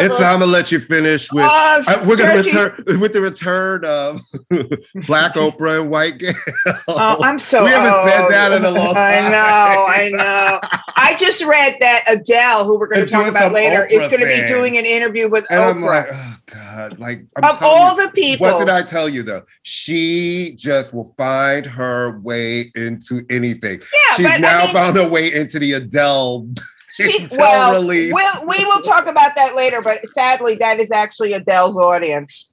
It's time to let you finish with. Oh, we're gonna return with the return of Black Oprah and White Gail. Oh, I'm so. We haven't said that in a long time. I know. I know. I just read that Adele, who we're going to Is talk about later, is going to be doing an interview with And I'm Oprah. like, oh God! Like I'm of all you, the people, What did I tell you though? She just will find her way into anything. yeah, She's now I mean, found her way into the Adele, she, well, release. we'll, we will talk about that later. But sadly, that is actually Adele's audience.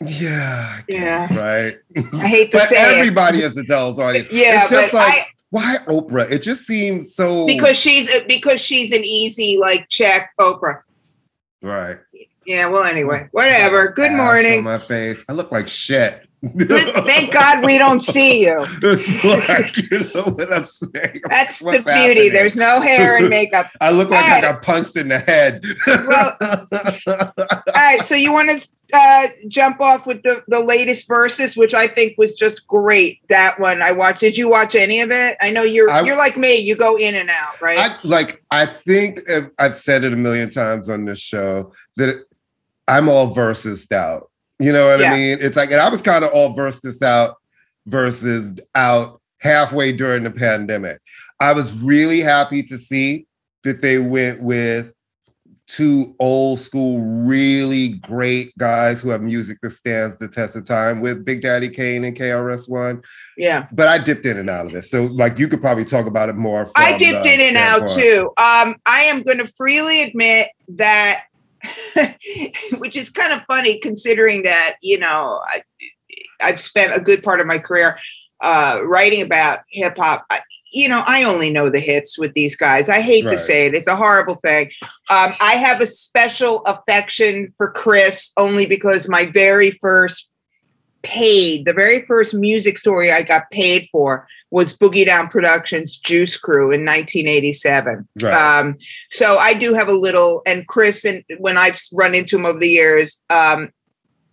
yeah, I Yeah. right. I hate to but say it. everybody is Adele's audience. Yeah, it's just like I, why Oprah? It just seems so because she's because she's an easy like check Oprah. right. Yeah. Well, anyway, whatever. Good morning. my face. I look like shit. Thank God we don't see you. like you know what I'm saying. That's What's the beauty. happening? There's no hair and makeup. I look like I got punched in the head. well, All right, so you want to uh, jump off with the the latest verses, which I think was just great. That one I watched. Did you watch any of it? I know you're I- you're like me. You go in and out, right? I like. I think I've said it a million times on this show that I'm all versus out. You know what Yeah. I mean? It's like, and I was kind of all versus out versus out halfway during the pandemic. I was really happy to see that they went with two old school, really great guys who have music that stands the test of time with Big Daddy Kane and KRS One. yeah, But I dipped in and out of it. So like you could probably talk about it more. I dipped in and out too. Um, I am going to freely admit that, which is kind of funny considering that you know I, I've spent a good part of my career uh, writing about hip hop. You know, I only know the hits with these guys. I hate to say it; it's a horrible thing. Um, I have a special affection for Chris only because my very first paid, the very first music story I got paid for was Boogie Down Productions Juice Crew in 1987. Right. Um, so I do have a little, and Chris, and when I've run into him over the years, um,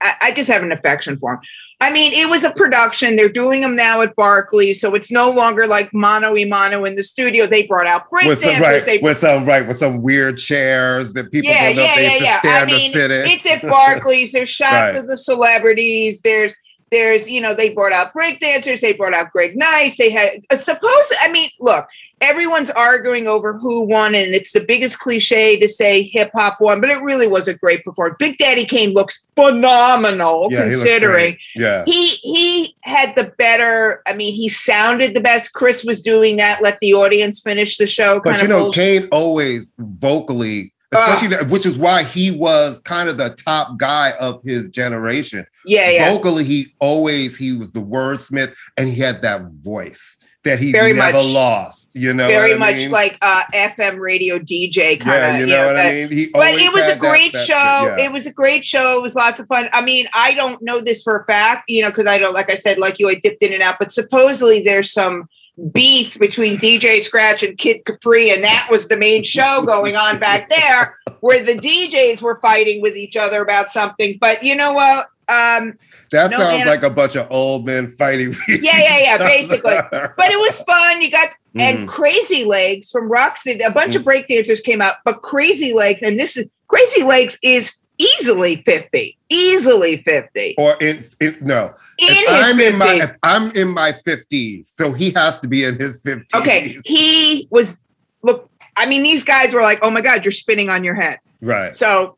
I, I just have an affection for him. I mean, it was a production. They're doing them now at Barclays, so it's no longer like mano y mano in the studio. They brought out break with some dancers. right, with some right, with some weird chairs that people yeah, don't know yeah, if they yeah, should yeah. I stand or sit in. it's at Barclays. There's shots Right. of the celebrities. There's there's you know they brought out break dancers. They brought out Greg Nice. They had uh, suppose. I mean, look, everyone's arguing over who won, and it's the biggest cliche to say hip hop won, but it really was a great performance. Big Daddy Kane looks phenomenal Yeah, he considering great. yeah, he he had the better. I mean, he sounded the best. Chris was doing that. Let the audience finish the show. but you of know. Kane always vocally. Especially that- which is why he was kind of the top guy of his generation. yeah, yeah. Vocally, he always he was the wordsmith, and he had that voice that he Very never much- lost. You know, very much mean? like uh FM radio DJ kind yeah, of. you know what I mean. He But it was a that- great that- show. yeah. It was a great show. It was lots of fun. I mean, I don't know this for a fact, you know, because I don't, like I said, like you, I dipped in and out. But supposedly there's some beef between DJ Scratch and Kid Capri, and that was the main show going on back there, where the DJs were fighting with each other about something. But you know what? Um, that no, sounds man. like a bunch of old men fighting. Yeah, yeah, yeah, basically. but it was fun. You got Mm-hmm. and Crazy Legs from Rocksteady. A bunch of breakdancers came out, but Crazy Legs, and this is Crazy Legs is easily 50. Easily 50. or in, in no. In if I'm 50s. in my if I'm in my fifties, so he has to be in his fifties. okay. He was look, I mean, these guys were like, oh my God, you're spinning on your head. right. So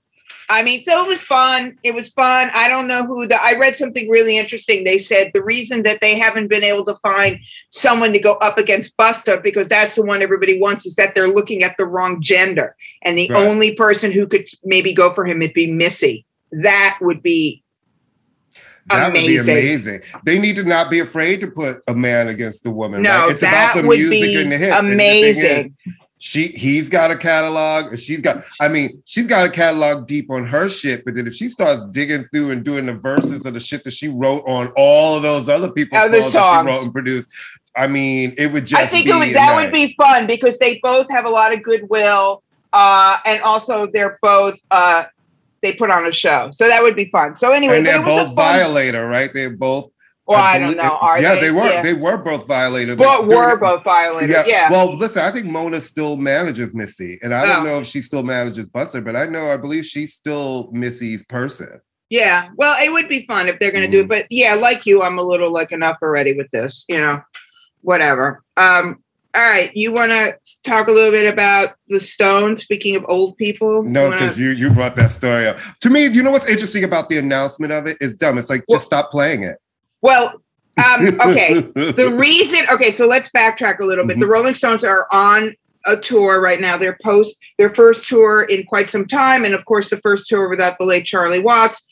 I mean, so it was fun. It was fun. I don't know who the I read something really interesting. They said the reason that they haven't been able to find someone to go up against Busta because that's the one everybody wants is that they're looking at the wrong gender. And the Right. only person who could maybe go for him would be Missy. That would be That amazing. would be amazing. They need to not be afraid to put a man against the woman. No, right? It's that about the would music be and the hits. And the amazing. is, she he's got a catalog or she's got i mean she's got a catalog deep on her shit but then if she starts digging through and doing the verses of the shit that she wrote on all of those other people's Other songs, that she wrote and produced i mean it would just I think be it would, that night. would be fun because they both have a lot of goodwill, uh, and also they're both uh, they put on a show, so that would be fun. So anyway, and they're it was a both violator right they're both Well, I don't know. Are yeah they? they were Yeah. they were both violated. But were both violated. Yeah. Well, listen, I think Mona still manages Missy, and I don't Oh. know if she still manages Busta, but I know I believe she's still Missy's person. Yeah. Well, it would be fun if they're going to do Mm. it. But yeah, like you, I'm a little like enough already with this, you know, whatever. Um, all right. You want to talk a little bit about the Stones? Speaking of old people, No, You wanna- because you you brought that story up. To me, you know what's interesting about the announcement of it? It's dumb. It's like Well- just stop playing it. Well, um, okay. the reason okay so let's backtrack a little bit. The rolling stones are on a tour right now. They're post their first tour in quite some time and of course the first tour without the late charlie watts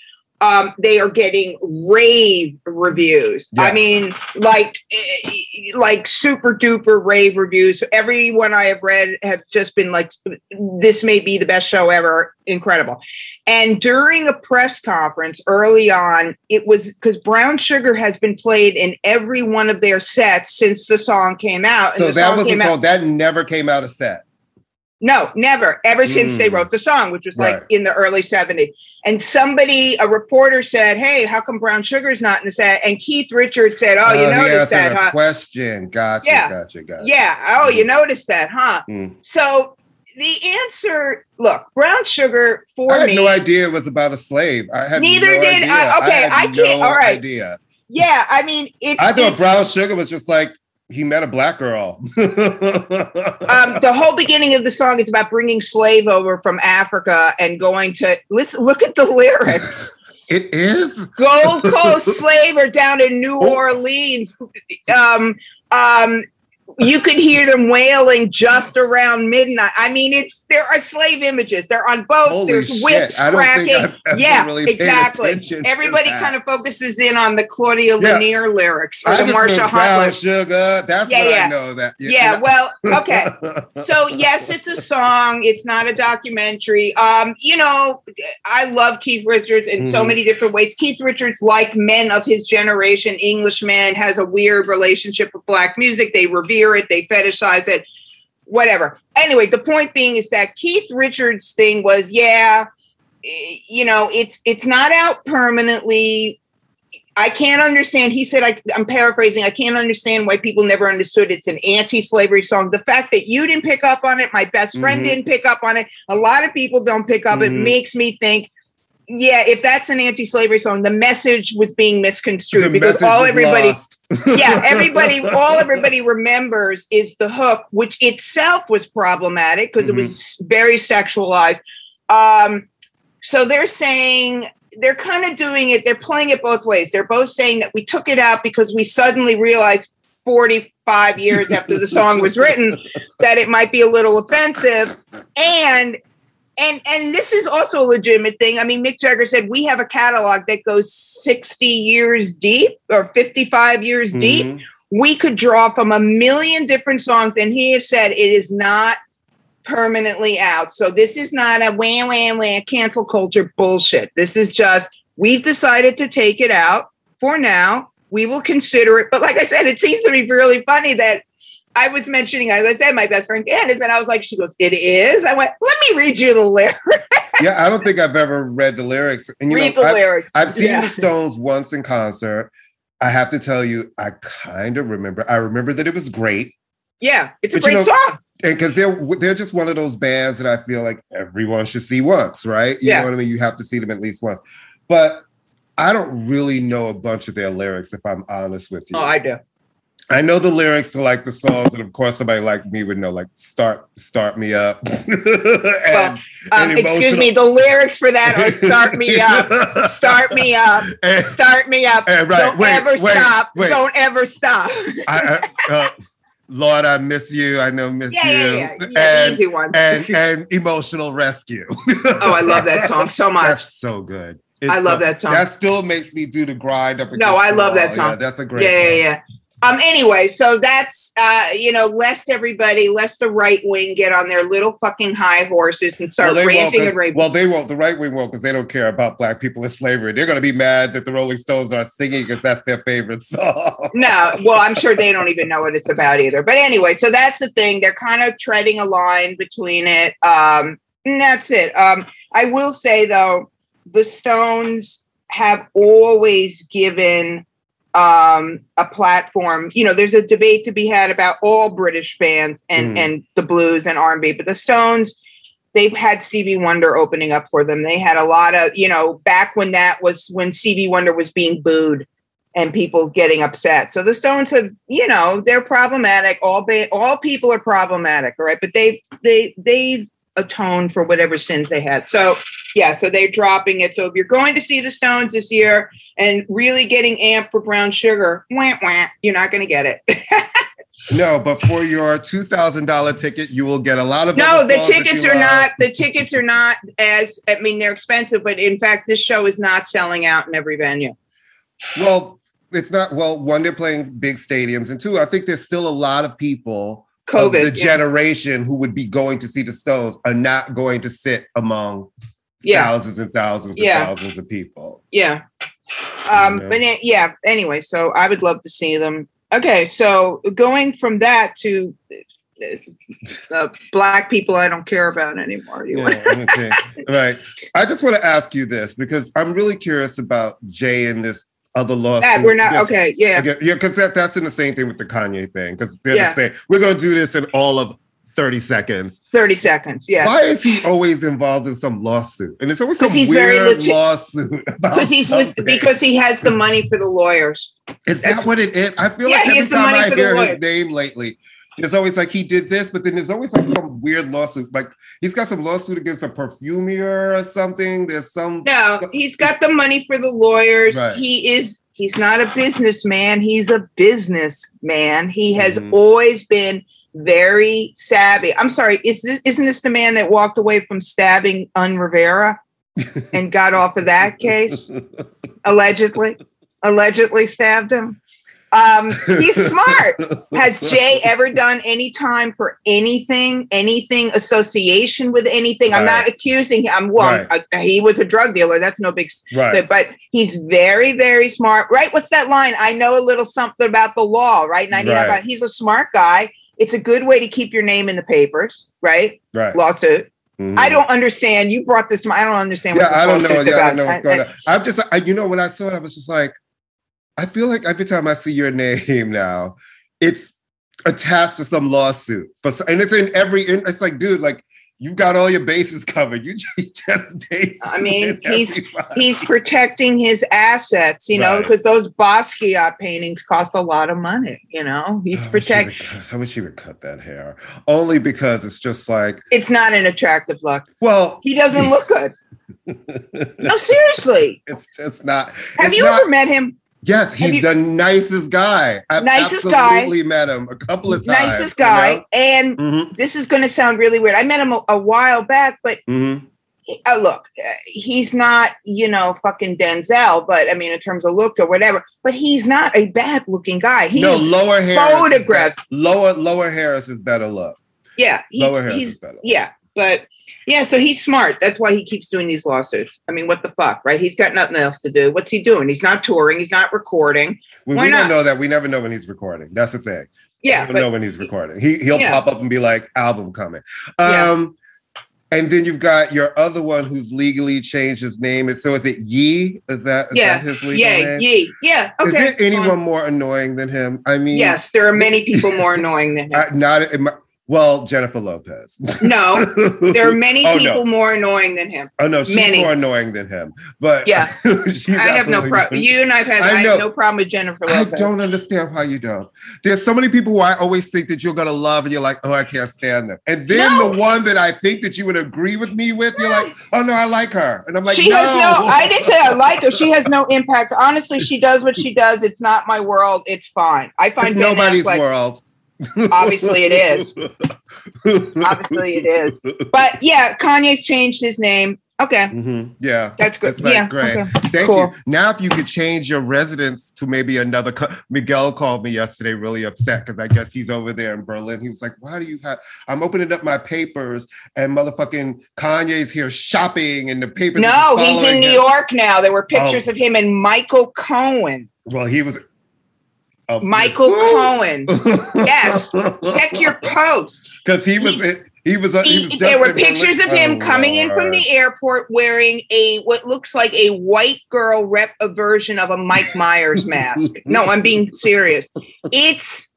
um, they are getting rave reviews i mean like eh, like super duper rave reviews everyone i have read have just been like this may be the best show ever incredible and during a press conference early on, it was because Brown Sugar has been played in every one of their sets since the song came out. so the that was a came song out. that never came out of set. No, never. Ever since they Mm. wrote the song, which was like in the early 70s. And somebody, a reporter said, Hey, how come Brown Sugar's not in the set? And Keith Richards said, Oh, you he noticed that, huh? question. Gotcha, Yeah. gotcha, gotcha. Yeah. Oh, you noticed that, huh? Mm. So the answer look, Brown Sugar for I had me. no idea it was about a slave. I had Neither no did idea. I- okay, had I can't- no all right. idea. Yeah, I mean, it's. I thought it's- Brown Sugar was just like he met a black girl. um, the whole beginning of the song is about bringing slave over from Africa and going to listen. Look at the lyrics. it is. Gold Coast slave are down in New Oh. Orleans. Um, um, you could hear them wailing just around midnight. I mean, it's there are slave images. They're on boats. Holy There's whips I don't think cracking. Yeah, really exactly. Everybody kind of focuses in on the Claudia Yeah. Lennear lyrics or I the Marsha Hunt. Sugar. That's Yeah, what yeah. I know. That Yeah, well, okay. so yes, it's a song. It's not a documentary. Um, you know, I love Keith Richards in so Mhm. many different ways. Keith Richards, like men of his generation, Englishman, has a weird relationship with black music. They revere it, they fetishize it, whatever. Anyway, the point being is that Keith Richards' thing was, yeah, eh, you know, it's it's not out permanently. I can't understand. He said, I, I'm paraphrasing. I can't understand why people never understood it's an anti-slavery song. The fact that you didn't pick up on it, my best friend Mhm. didn't pick up on it. A lot of people don't pick up. It Mhm. makes me think, yeah, if that's an anti-slavery song, the message was being misconstrued The because all everybody, yeah, everybody, all everybody remembers is the hook, which itself was problematic because Mhm. it was very sexualized. Um, so they're saying they're kind of doing it, they're playing it both ways. They're both saying that we took it out because we suddenly realized 45 years after the song was written that it might be a little offensive. And and and this is also a legitimate thing. I mean, Mick Jagger said we have a catalog that goes 60 years deep or 55 years deep. Mhm. we could draw from a million different songs. And he has said it is not permanently out. So this is not a wham wham wham cancel culture bullshit. This is just we've decided to take it out for now. We will consider it. But like i said it seems to be really funny that i was mentioning as i said my best friend candace and i was like she goes it is i went let me read you the lyrics yeah, I don't think I've ever read the lyrics. And you read know, the I, lyrics I've seen Yeah. the Stones once in concert. I have to tell you, I kind of remember. I remember that it was great, yeah it's a But you great know- song and because they're they're just one of those bands that I feel like everyone should see once, right? You Yeah. know what I mean? You have to see them at least once. But I don't really know a bunch of their lyrics, if I'm honest with you. oh i do I know the lyrics to like the songs, and of course, somebody like me would know, like "Start, Start Me Up." and, um, and excuse me the lyrics for that are start me up start me up And- start me up. and right, Don't wait, ever wait, stop. wait. Don't ever stop. I, I, uh, Lord, I miss you. I know miss yeah, you. yeah, yeah, yeah. And, easy ones. and and emotional rescue. oh, I love that song so much. That's so good. It's I love so- that song. That still makes me do the grind up. No, I love that song. Yeah, that's a great. yeah, yeah, yeah. Um. Anyway, so that's uh, you know, lest everybody, lest the right wing get on their little fucking high horses and start Well, ranting and raving. Well, they won't. The right wing won't because they don't care about black people in slavery. They're going to be mad that the Rolling Stones are singing because that's their favorite song. No, well, I'm sure they don't even know what it's about either. But anyway, so that's the thing. They're kind of treading a line between it. Um, and that's it. Um, I will say though, the Stones have always given um a platform you know there's a debate to be had about all british bands and Mm. and the blues and r&b but the stones they've had stevie wonder opening up for them. They had a lot of you know back when that was when stevie wonder was being booed and people getting upset. So the stones have you know they're problematic. All ba- all people are problematic all right? But they they they atoned for whatever sins they had so yeah so they're dropping it so if you're going to see the stones this year and really getting amped for brown sugar, wah, wah, you're not going to get it. No, but for your two thousand dollar ticket, you will get a lot of. no, the tickets are not. The tickets are not as. I mean, they're expensive, but in fact, this show is not selling out in every venue. Well, it's not. Well, one, they're playing big stadiums, and two, I think there's still a lot of people the COVID, yeah. generation who would be going to see the Stones are not going to sit among Yeah. thousands and thousands and Yeah. thousands of people. Yeah. Um, Yeah. but yeah. Anyway, so I would love to see them. Okay, so going from that to uh, uh, black people, I don't care about anymore. You Yeah, okay. right. I just want to ask you this because I'm really curious about Jay and this other lawsuit. that we're not Yes. okay. Yeah. Okay, yeah, because that, that's in the same thing with the Kanye thing. Because they're Yeah. the same. We're going to do this in all of 30 seconds. Thirty seconds. Yeah. Why is he always involved in some lawsuit? And it's always some he's very weird legit- lawsuit Because he's with, because he has the money for the lawyers. is that what it is? I feel Yeah, like he every time money I hear lawyer. his name lately, there's always like he did this, but then there's always like some weird lawsuit. Like he's got some lawsuit against a perfumer or something. There's some No, he's got the money for the lawyers. Right. He is he's not a businessman, he's a businessman. He has Mhm. always been very savvy. I'm sorry, is this isn't this the man that walked away from stabbing Un Rivera and got off of that case? Allegedly. Allegedly stabbed him. Um, he's smart. Has Jay ever done any time for anything, anything association with anything? I'm not accusing him. I'm well, Right. uh, he was a drug dealer. That's no big, right. but, but he's very, very smart. Right? What's that line? I know a little something about the law. Right? 99. Right. He's a smart guy. It's a good way to keep your name in the papers. Right? Right. Lawsuit. Mhm. I don't understand. You brought this to my. I don't understand. Yeah, what I don't know. Yeah, I don't know what's going I- on. I'm just, I, you know, when I saw it, I was just like, I feel like every time I see your name now, it's attached to some lawsuit for, and it's in every. It's like, dude, like you got all your bases covered. You just, I mean, he's- everybody. he's protecting his assets, you know, Right. because those Basquiat paintings cost a lot of money. You know, he's I wish he protect. would cut- I wish he would cut that hair, only because it's just like, It's not an attractive look. well, He doesn't look good. No, seriously. it's just not. Have you not- ever met him? Yes, he's you- the nicest guy. I've Nicest guy. absolutely met him a couple of times. Nicest guy. And Mm-hmm, this is going to sound really weird. I met him a, a while back, but mm-hmm. uh, look, uh, he's not, you know, fucking Denzel, but I mean, in terms of looks or whatever, but he's not a bad looking guy. He's, no, lower hair. photographs. Lower lower Harris is better look. yeah, he's, Lower Harris he's is better. Yeah, but yeah, so he's smart. That's why he keeps doing these lawsuits. I mean, what the fuck, right? He's got nothing else to do. What's he doing? He's not touring. He's not recording. We, we don't know that. We never know when he's recording. That's the thing. Yeah, we don't but know when he's recording. He he'll Yeah. pop up and be like, album coming. Yeah. Um and then you've got your other one who's legally changed his name. So is it Ye? Is that, is Yeah. that his legal name? yeah, name? yeah, yeah. Is there anyone more annoying than him? I mean, Yes, there are many people more annoying than him. uh, not in my, well, Jennifer Lopez. no, there are many Oh, no. people more annoying than him. Oh no, she's Many. more annoying than him. But Yeah. she's I have no problem. You and I've had I I have no problem with Jennifer I don't understand why you don't. There's so many people who I always think that you're gonna love, and you're like, oh, I can't stand them. And then No. the one that I think that you would agree with me with, you're like, oh no, I like her, and I'm like, she no. has no. I didn't say I like her. She has no impact. Honestly, she does what she does. It's not my world. It's fine. I find nobody's Affleck- world. Obviously, it is. Obviously, it is. But yeah, Kanye's changed his name. Okay. Mhm. Yeah. That's good. It's like, yeah. great. okay. Thank Cool. you. Now, if you could change your residence to maybe another, co- Miguel called me yesterday, really upset because I guess he's over there in Berlin. He was like, "Why do you have?" I'm opening up my papers, and motherfucking Kanye's here shopping, and the papers. No, he's in following New. York now. There were Oh. pictures of him and Michael Cohen. Well, he was. Michael Cohen. Yes. Check your post. because he was. He- He was. uh, He, He- was. there were pictures of him Oh, coming in from the airport wearing a what looks like a white girl rep a version of a Mike Myers mask. no, I'm being serious. It's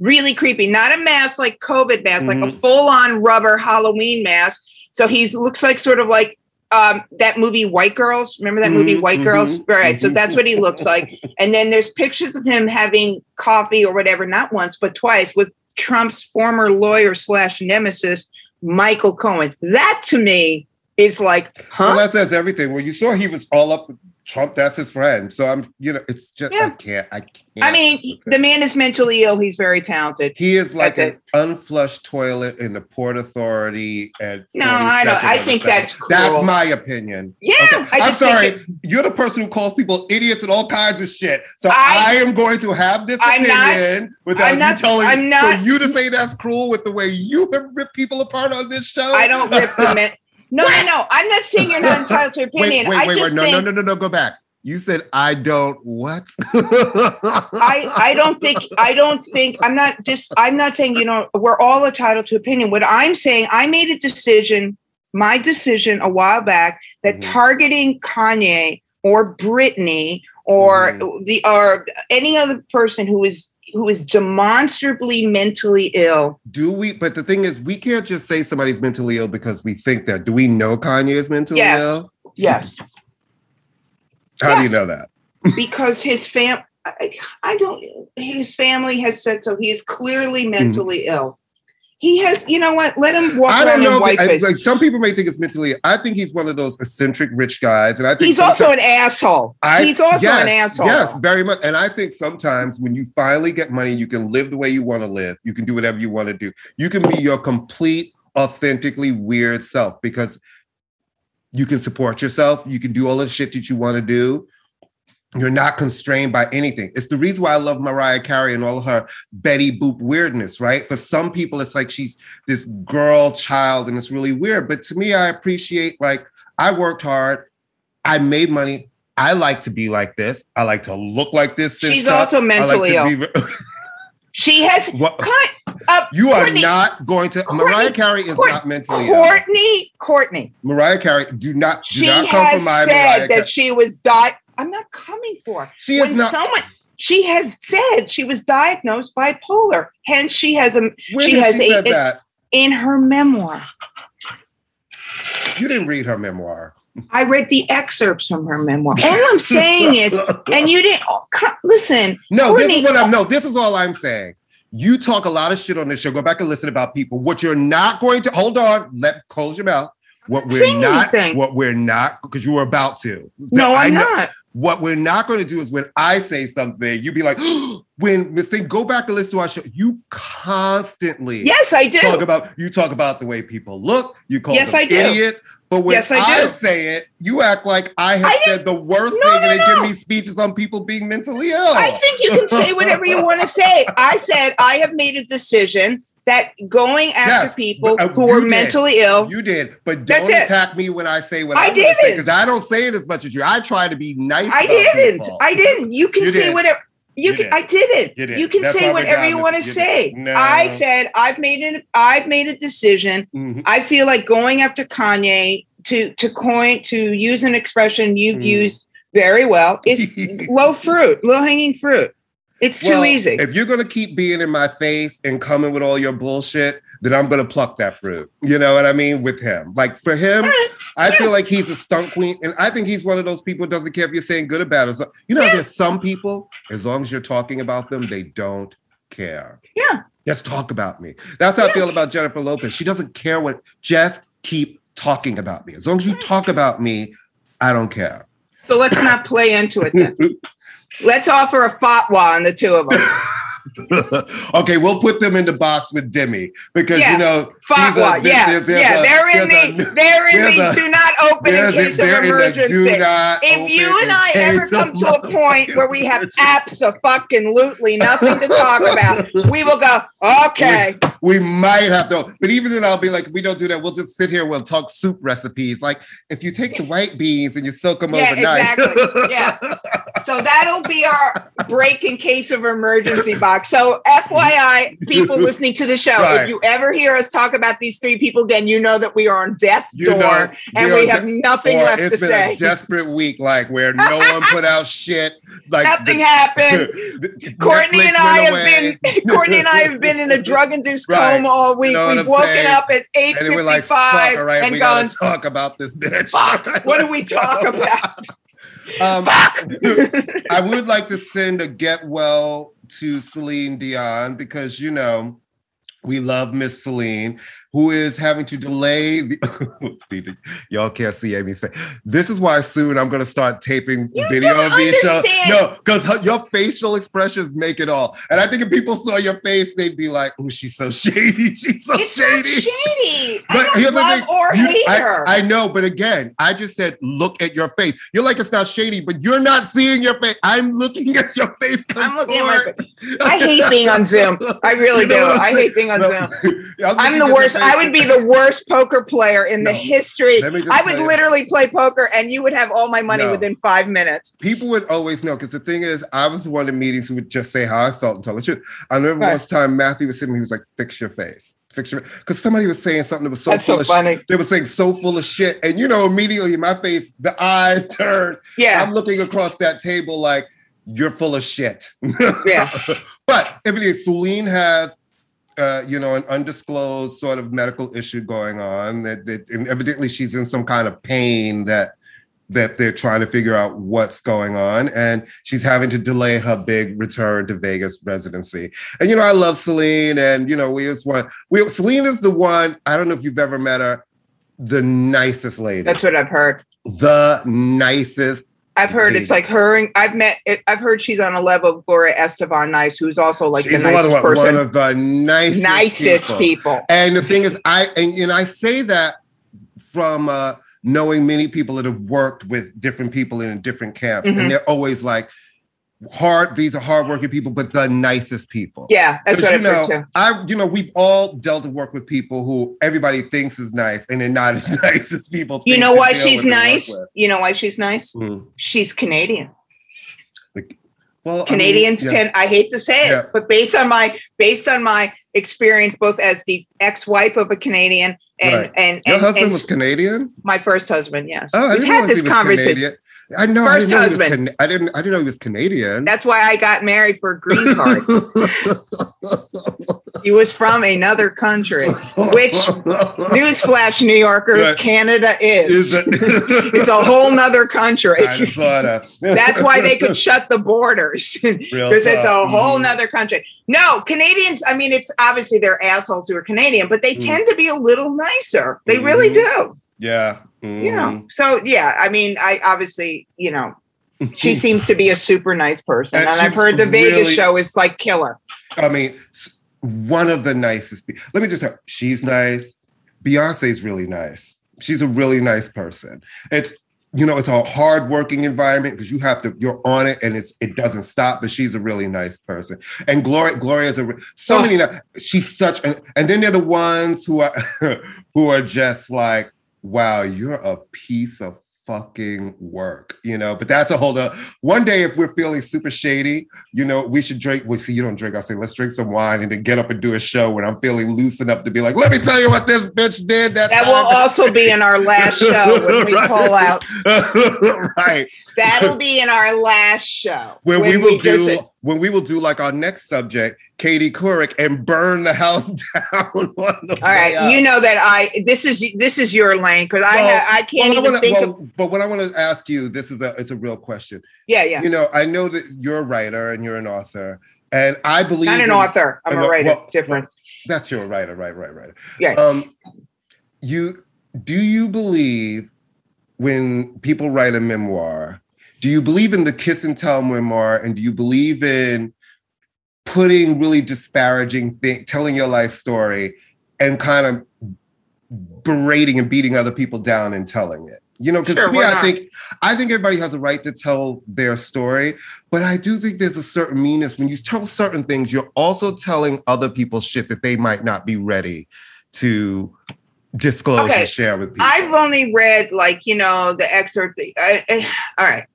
really creepy. Not a mask like COVID mask, like a Mhm. full on rubber Halloween mask. So he looks like sort of like um, that movie White Girls. Remember that movie Mhm, White Girls? mhm, Right. So mhm. that's what he looks like. And then there's pictures of him having coffee or whatever, not once but twice with Trump's former lawyer slash nemesis, Michael Cohen. That to me is like, huh? Well, that says everything. Well, you saw he was all up Trump. That's his friend. So I'm, you know, it's just I can't. I can't. I mean, the man is mentally ill. He's very talented. he is like That's an unflushed toilet in the Port Authority. At No, I don't. I think second. that's That's my opinion. Yeah, Okay. I'm sorry. it- You're the person who calls people idiots and all kinds of shit. So I- I, am going to have this I'm not- opinion without I'm not- you telling I'm not- for you to say that's cruel with the way you have ripped people apart on this show. I don't rip the men. No, no, no. I'm not saying you're not entitled to opinion. Wait, wait, wait, wait. No, think no, no, no, no. Go back. You said I don't what? I, I don't think I don't think I'm not just I'm not saying you know we're all entitled to opinion. What I'm saying, I made a decision, my decision a while back that Mhm. targeting Kanye or Britney or Mm-hmm. the or any other person who is who is demonstrably mentally ill. Do we? But the thing is, we can't just say somebody's mentally ill because we think that. Do we know Kanye is mentally Yes. ill? Yes, How do you know that? because his fam I, I don't his family has said so. He is clearly mm-hmm. mentally ill. He has, you know what? Let him walk. I don't know. I- like some people may think it's mentally. I think he's one of those eccentric rich guys, and I think He's also an asshole. I- He's also yes, an asshole. Yes, very much. And I think sometimes when you finally get money, you can live the way you want to live. You can do whatever you want to do. You can be your complete, authentically weird self because you can support yourself. You can do all the shit that you want to do. You're not constrained by anything. It's the reason why I love Mariah Carey and all her Betty Boop weirdness, right? For some people, it's like she's this girl child and it's really weird. But to me, I appreciate like I worked hard, I made money. I like to be like this. I like to look like this. She's stuff. also I like mentally ill. be- She has What- cut up. you are Courtney- not going to. Courtney- Mariah Carey is Court- not mentally ill. Courtney, Courtney. Mariah Carey, do not do She not come has said Mariah that Carey. she was died. I'm not coming for. She is when not. someone she has said she was diagnosed bipolar. Hence, she has a When she has she a- that? in her memoir. You didn't read her memoir. I read the excerpts from her memoir. All I'm saying is, and you didn't oh, co- listen. No, this is what I'm. No, this is all I'm saying. You talk a lot of shit on this show. Go back and listen about people. What you're not going to hold on. Let close your mouth. What we're not. anything. What we're not because you were about to. No, I'm not. What we're not going to do is when I say something, you'd be like, when Miss Thing, go back and listen to our show. You constantly Yes, I do. talk about you talk about the way people look. You call Yes, them I do. idiots. But when Yes, I I, say it, you act like I have I said the worst No, thing, no, and they no. give me speeches on people being mentally ill. I think you can say whatever you want to say. I said I have made a decision that going after Yes, people but, uh, who are did. mentally ill. You did, but don't attack me when I say what I I, didn't because I don't say it as much as you. I try to be nice. I didn't. people. I didn't. You can You say did. whatever. You, You can, did. I didn't. You. You can That's say whatever you want to say. No. I said I've made it. I've made a decision. Mhm. I feel like going after Kanye to to coin to use an expression you've Mm. used very well is low fruit, low hanging fruit. It's too easy. If you're gonna keep being in my face and coming with all your bullshit, then I'm gonna pluck that fruit. You know what I mean? With him, like for him, I Yeah. feel like he's a stunt queen, and I think he's one of those people who doesn't care if you're saying good or bad. So- You know, Yeah. there's some people, as long as you're talking about them, they don't care. Yeah. Just talk about me. That's how I feel about Jennifer Lopez. She doesn't care what. Just keep talking about me. As long as you talk about me, I don't care. So let's not play into it then. Let's offer a fatwa on the two of them. okay, we'll put them in the box with Demi because Yeah. you know she's a? Yeah, there's- there's yeah. a- They're in the a- they're in the do not open in case of they're in the emergency. If you and I ever come to a point where we have absolutely nothing to talk about, we will go, okay. we might have to, but even then, I'll be like, we don't do that. We'll just sit here. We'll talk soup recipes. Like if you take the white beans and you soak them Yeah, overnight. exactly. Yeah. So that'll be our break in case of emergency box. So FYI, people listening to the show, Right. if you ever hear us talk about these three people again, you know that we are on death's You know, door and we have nothing or left it's to been say. a desperate week, like where no one put out shit. Like Nothing the- happened. the- Courtney Netflix and I have away. been Courtney and I have been in a drug-induced Right. coma all week. You know We've woken saying? up at eight and then we're like, fuck, all right, and we gotta talk about this bitch. "Fuck! What do we talk about? Um, Fuck!" I would like to send a get well to Celine Dion because you know we love Miss Celine, who is having to delay. The, see, y'all can't see Amy's face. This is why soon I'm going to start taping You video of these shows. No, because your facial expressions make it all. And I think if people saw your face, they'd be like, "Oh, she's so shady. She's so it's not shady." shady. But I here's the love thing, or You- hate I, her. I know, but again, I just said, look at your face. You're like, it's not shady, but you're not seeing your face. I'm looking at your face. I'm looking at my contort. I hate being on Zoom. I really You know do. I hate being on No, Zoom. I'm I'm the worst. I would be the worst poker player in the history. Let me just I would literally play poker and you would have all my money No. within five minutes. People would always know because the thing is, I was the one in meetings who would just say how I felt and tell the truth. I remember Right. one time Matthew was sitting, he was like, "Fix your face, fix your," because somebody was saying something that was so That's full so of funny. shit. They were saying so full of shit, and you know, immediately my face, the eyes turned. Yeah. I'm looking across that table like you're full of shit. Yeah. but evidently, Celine has, uh, you know, an undisclosed sort of medical issue going on. That, that and evidently she's in some kind of pain that that they're trying to figure out what's going on, and she's having to delay her big return to Vegas residency. And you know, I love Celine, and you know, we just want we Celine is the one. I don't know if you've ever met her. The nicest lady, That's what I've heard. the nicest I've heard it's like her. And I've met. It, I've heard she's on a level of Gloria Estefan Nice, who's also like She's the one, nicest of, person, one of the nicest, nicest people. people. And the thing is, I and, and I say that from uh, knowing many people that have worked with different people in different camps, Mhm. and they're always like hard. These are hardworking people, but the nicest people. Yeah, that's what you I've know. I, you know, we've all dealt and worked with people who everybody thinks is nice, and they're not as nice as people. You know why she's and work nice? You know why she's nice? Mm. She's Canadian. Well, I mean, Canadians yeah. tend I hate to say it, Yeah. but based on my based on my experience both as the ex-wife of a Canadian and Right. and, Your husband and was Canadian. my first husband, yes. Oh, We've had this conversation. Canadian. I know. I First didn't know he was husband. Can- I didn't. I didn't know he was Canadian. That's why I got married for a green card. he was from another country. Which Newsflash, New Yorkers, Right. Canada is. is it? it's a whole nother country. Kind. That's why they could shut the borders. Because it's a whole Mhm. nother country. No, Canadians, I mean, it's obviously they're assholes who are Canadian, but they Mm. tend to be a little nicer. They really Mhm. do. Yeah. You Mhm. know. So yeah, I mean, I obviously, you know, she seems to be a super nice person. And And, I've heard the Vegas show is like killer. I mean, one of the nicest people. Let me just have, she's nice. Beyonce's really nice. She's a really nice person. It's, you know, it's a hard working environment because you have to, you're on it and it's, it doesn't stop, but she's a really nice person. And Gloria, Gloria's a, so Oh. many, she's such, an, and then they're the ones who are, who are just like, wow, you're a piece of fucking work, you know, but that's a whole other, one day if we're feeling super shady, you know, we should drink. Well, see, you don't drink. I'll say, let's drink some wine and then get up and do a show when I'm feeling loose enough to be like, let me tell you what this bitch did. That, That will also be in our last show when we Right. pull out. right. That'll be in our last show. When, when we will just- do when we will do like our next subject, Katie Couric, and burn the house down. on the All right, out. you know that I this is this is your lane because I Well, ha, I can't Well, I wanna- think well, of but what I want to ask you, this is a it's a real question. yeah yeah. You know, I know that you're a writer and you're an author, and I believe Not an in- author. I'm a writer. well, Different. That's your writer, right, right, right. Yeah. Um, you do you believe when people write a memoir? Do you believe in the kiss and tell memoir, and do you believe in putting really disparaging thing, telling your life story, and kind of berating and beating other people down and telling it. You know, because Sure, to me, I think I think everybody has a right to tell their story, but I do think there's a certain meanness when you tell certain things. You're also telling other people shit that they might not be ready to disclose Okay. and share with people. I've only read like you know the excerpt. I, I, all right.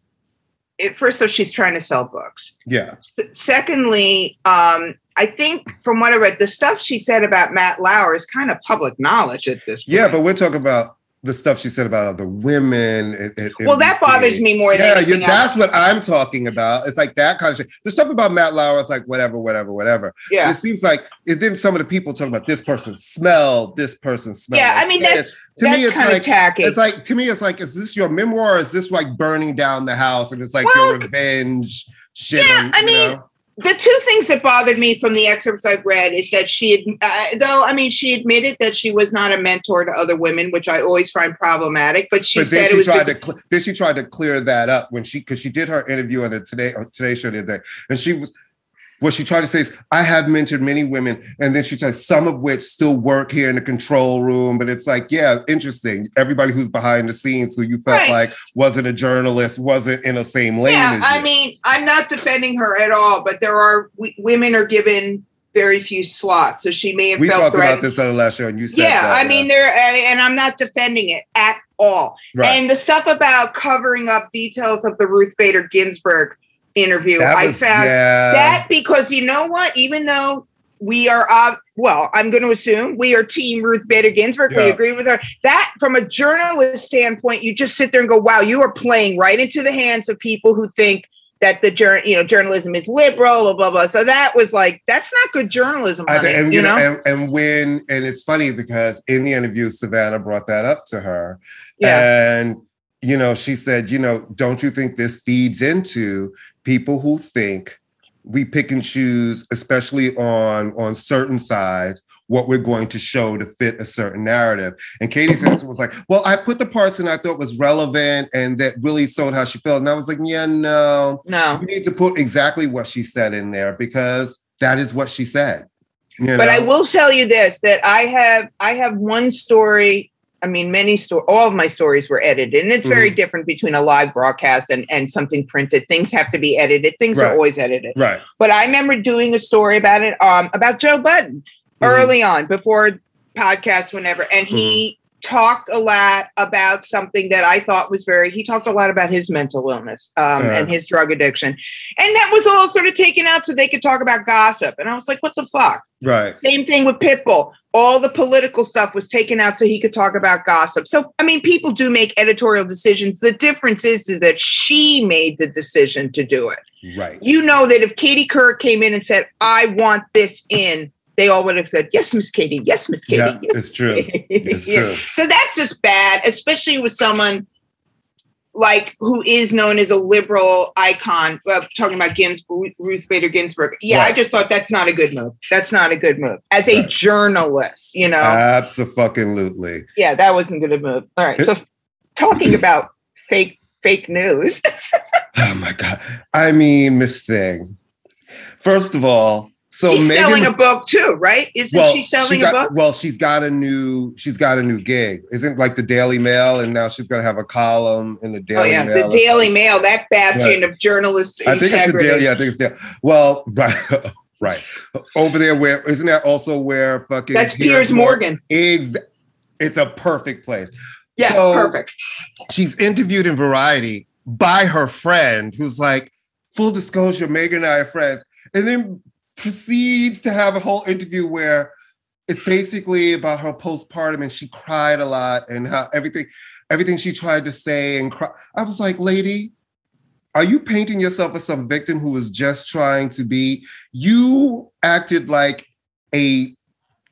First, so she's trying to sell books. yeah, Secondly, um, I think from what I read, the stuff she said about Matt Lauer is kind of public knowledge at this point. yeah, but we're talking about the stuff she said about other women. and- and well, that bothers me more than Yeah, that's what I'm talking about. It's like that kind of shit. The stuff about Matt Lauer is like whatever, whatever, whatever. Yeah, It seems like and then some of the people talking about this person smell, this person smell. yeah. I mean, that's to that's me, it's kind of like tacky. it's like to me, it's like is this your memoir? Is this like burning down the house and it's like Well, your revenge shit? yeah, on, I mean, know? The two things that bothered me from the excerpts I've read is that she, had, uh, though, I mean, she admitted that she was not a mentor to other women, which I always find problematic. But she but then said she it was tried to cl- then she tried to clear that up when she because she did her interview on the today Today Show the other day, and she was what she tried to say is I have mentored many women, and then she said some of which still work here in the control room. But it's like, yeah, interesting. Everybody who's behind the scenes who you felt Right. like wasn't a journalist, wasn't in the same lane. yeah. I you. mean, I'm not defending her at all, but there are w- women are given very few slots, so she may have we talked about this on the last show, and you said, yeah, that, I mean, there, and I'm not defending it at all. right. And the stuff about covering up details of the Ruth Bader Ginsburg interview, That I was- found yeah. that because you know what? Even though we are, uh, well, I'm going to assume we are Team Ruth Bader Ginsburg. We agree with her. That, from a journalist standpoint, you just sit there and go, "Wow, you are playing right into the hands of people who think." That the jour- you know journalism is liberal, blah blah blah. So that was like that's not good journalism, honey, and you know. and, and when, and it's funny because in the interview, Savannah brought that up to her, yeah, And, you know, she said, you know, don't you think this feeds into people who think we pick and choose, especially on on certain sides, what we're going to show to fit a certain narrative. And Katie's answer was like, well, I put the parts in I thought was relevant and that really showed how she felt. And I was like, yeah, no, no. you need to put exactly what she said in there because that is what she said. You but I will tell you this: that I have I have one story. I mean, many story. All of my stories were edited, and it's very Mhm. different between a live broadcast and and something printed. Things have to be edited. Things Right. are always edited. Right. But I remember doing a story about it, um, about Joe Budden Mhm. early on before podcast, whenever, and he talked a lot about something that I thought was very. He talked a lot about his mental illness um, Yeah. and his drug addiction, and that was all sort of taken out so they could talk about gossip. And I was like, what the fuck? Right. Same thing with Pitbull. All the political stuff was taken out so he could talk about gossip. So, I mean, people do make editorial decisions. The difference is, is that she made the decision to do it. Right. You know that if Katie Couric came in and said, I want this in, they all would have said, Yes, Miss Katie. Yes, Miss Katie. Yeah, yes, it's true. It's Yeah. true. So that's just bad, especially with someone like who is known as a liberal icon. Uh, talking about Gins, Ruth Bader Ginsburg. Yeah, I just thought that's not a good move. That's not a good move as a Right. journalist. You know, Absolutely. yeah, that wasn't a good move. All right, so talking about fake fake news. Oh my god! I mean, Miss Thing. First of all, so She's Meghan, selling a book too, right? Isn't well, she selling got, a book? Well, she's got a new. She's got a new gig. Isn't like the Daily Mail, and now she's gonna have a column in the oh, Daily. Oh yeah, Mail. the Daily Mail, that bastion of journalist I think it's the. Daily. Yeah, I think it's the. Well, right, right. Over there, where isn't that also where fucking That's Piers Morgan. Ex- it's a perfect place. Yeah, So- perfect. she's interviewed in Variety by her friend, who's like, full disclosure, Meghan and I are friends, and then proceeds to have a whole interview where it's basically about her postpartum and she cried a lot and how everything, everything she tried to say and cry. I was like, lady, are you painting yourself as some victim who was just trying to be? You acted like a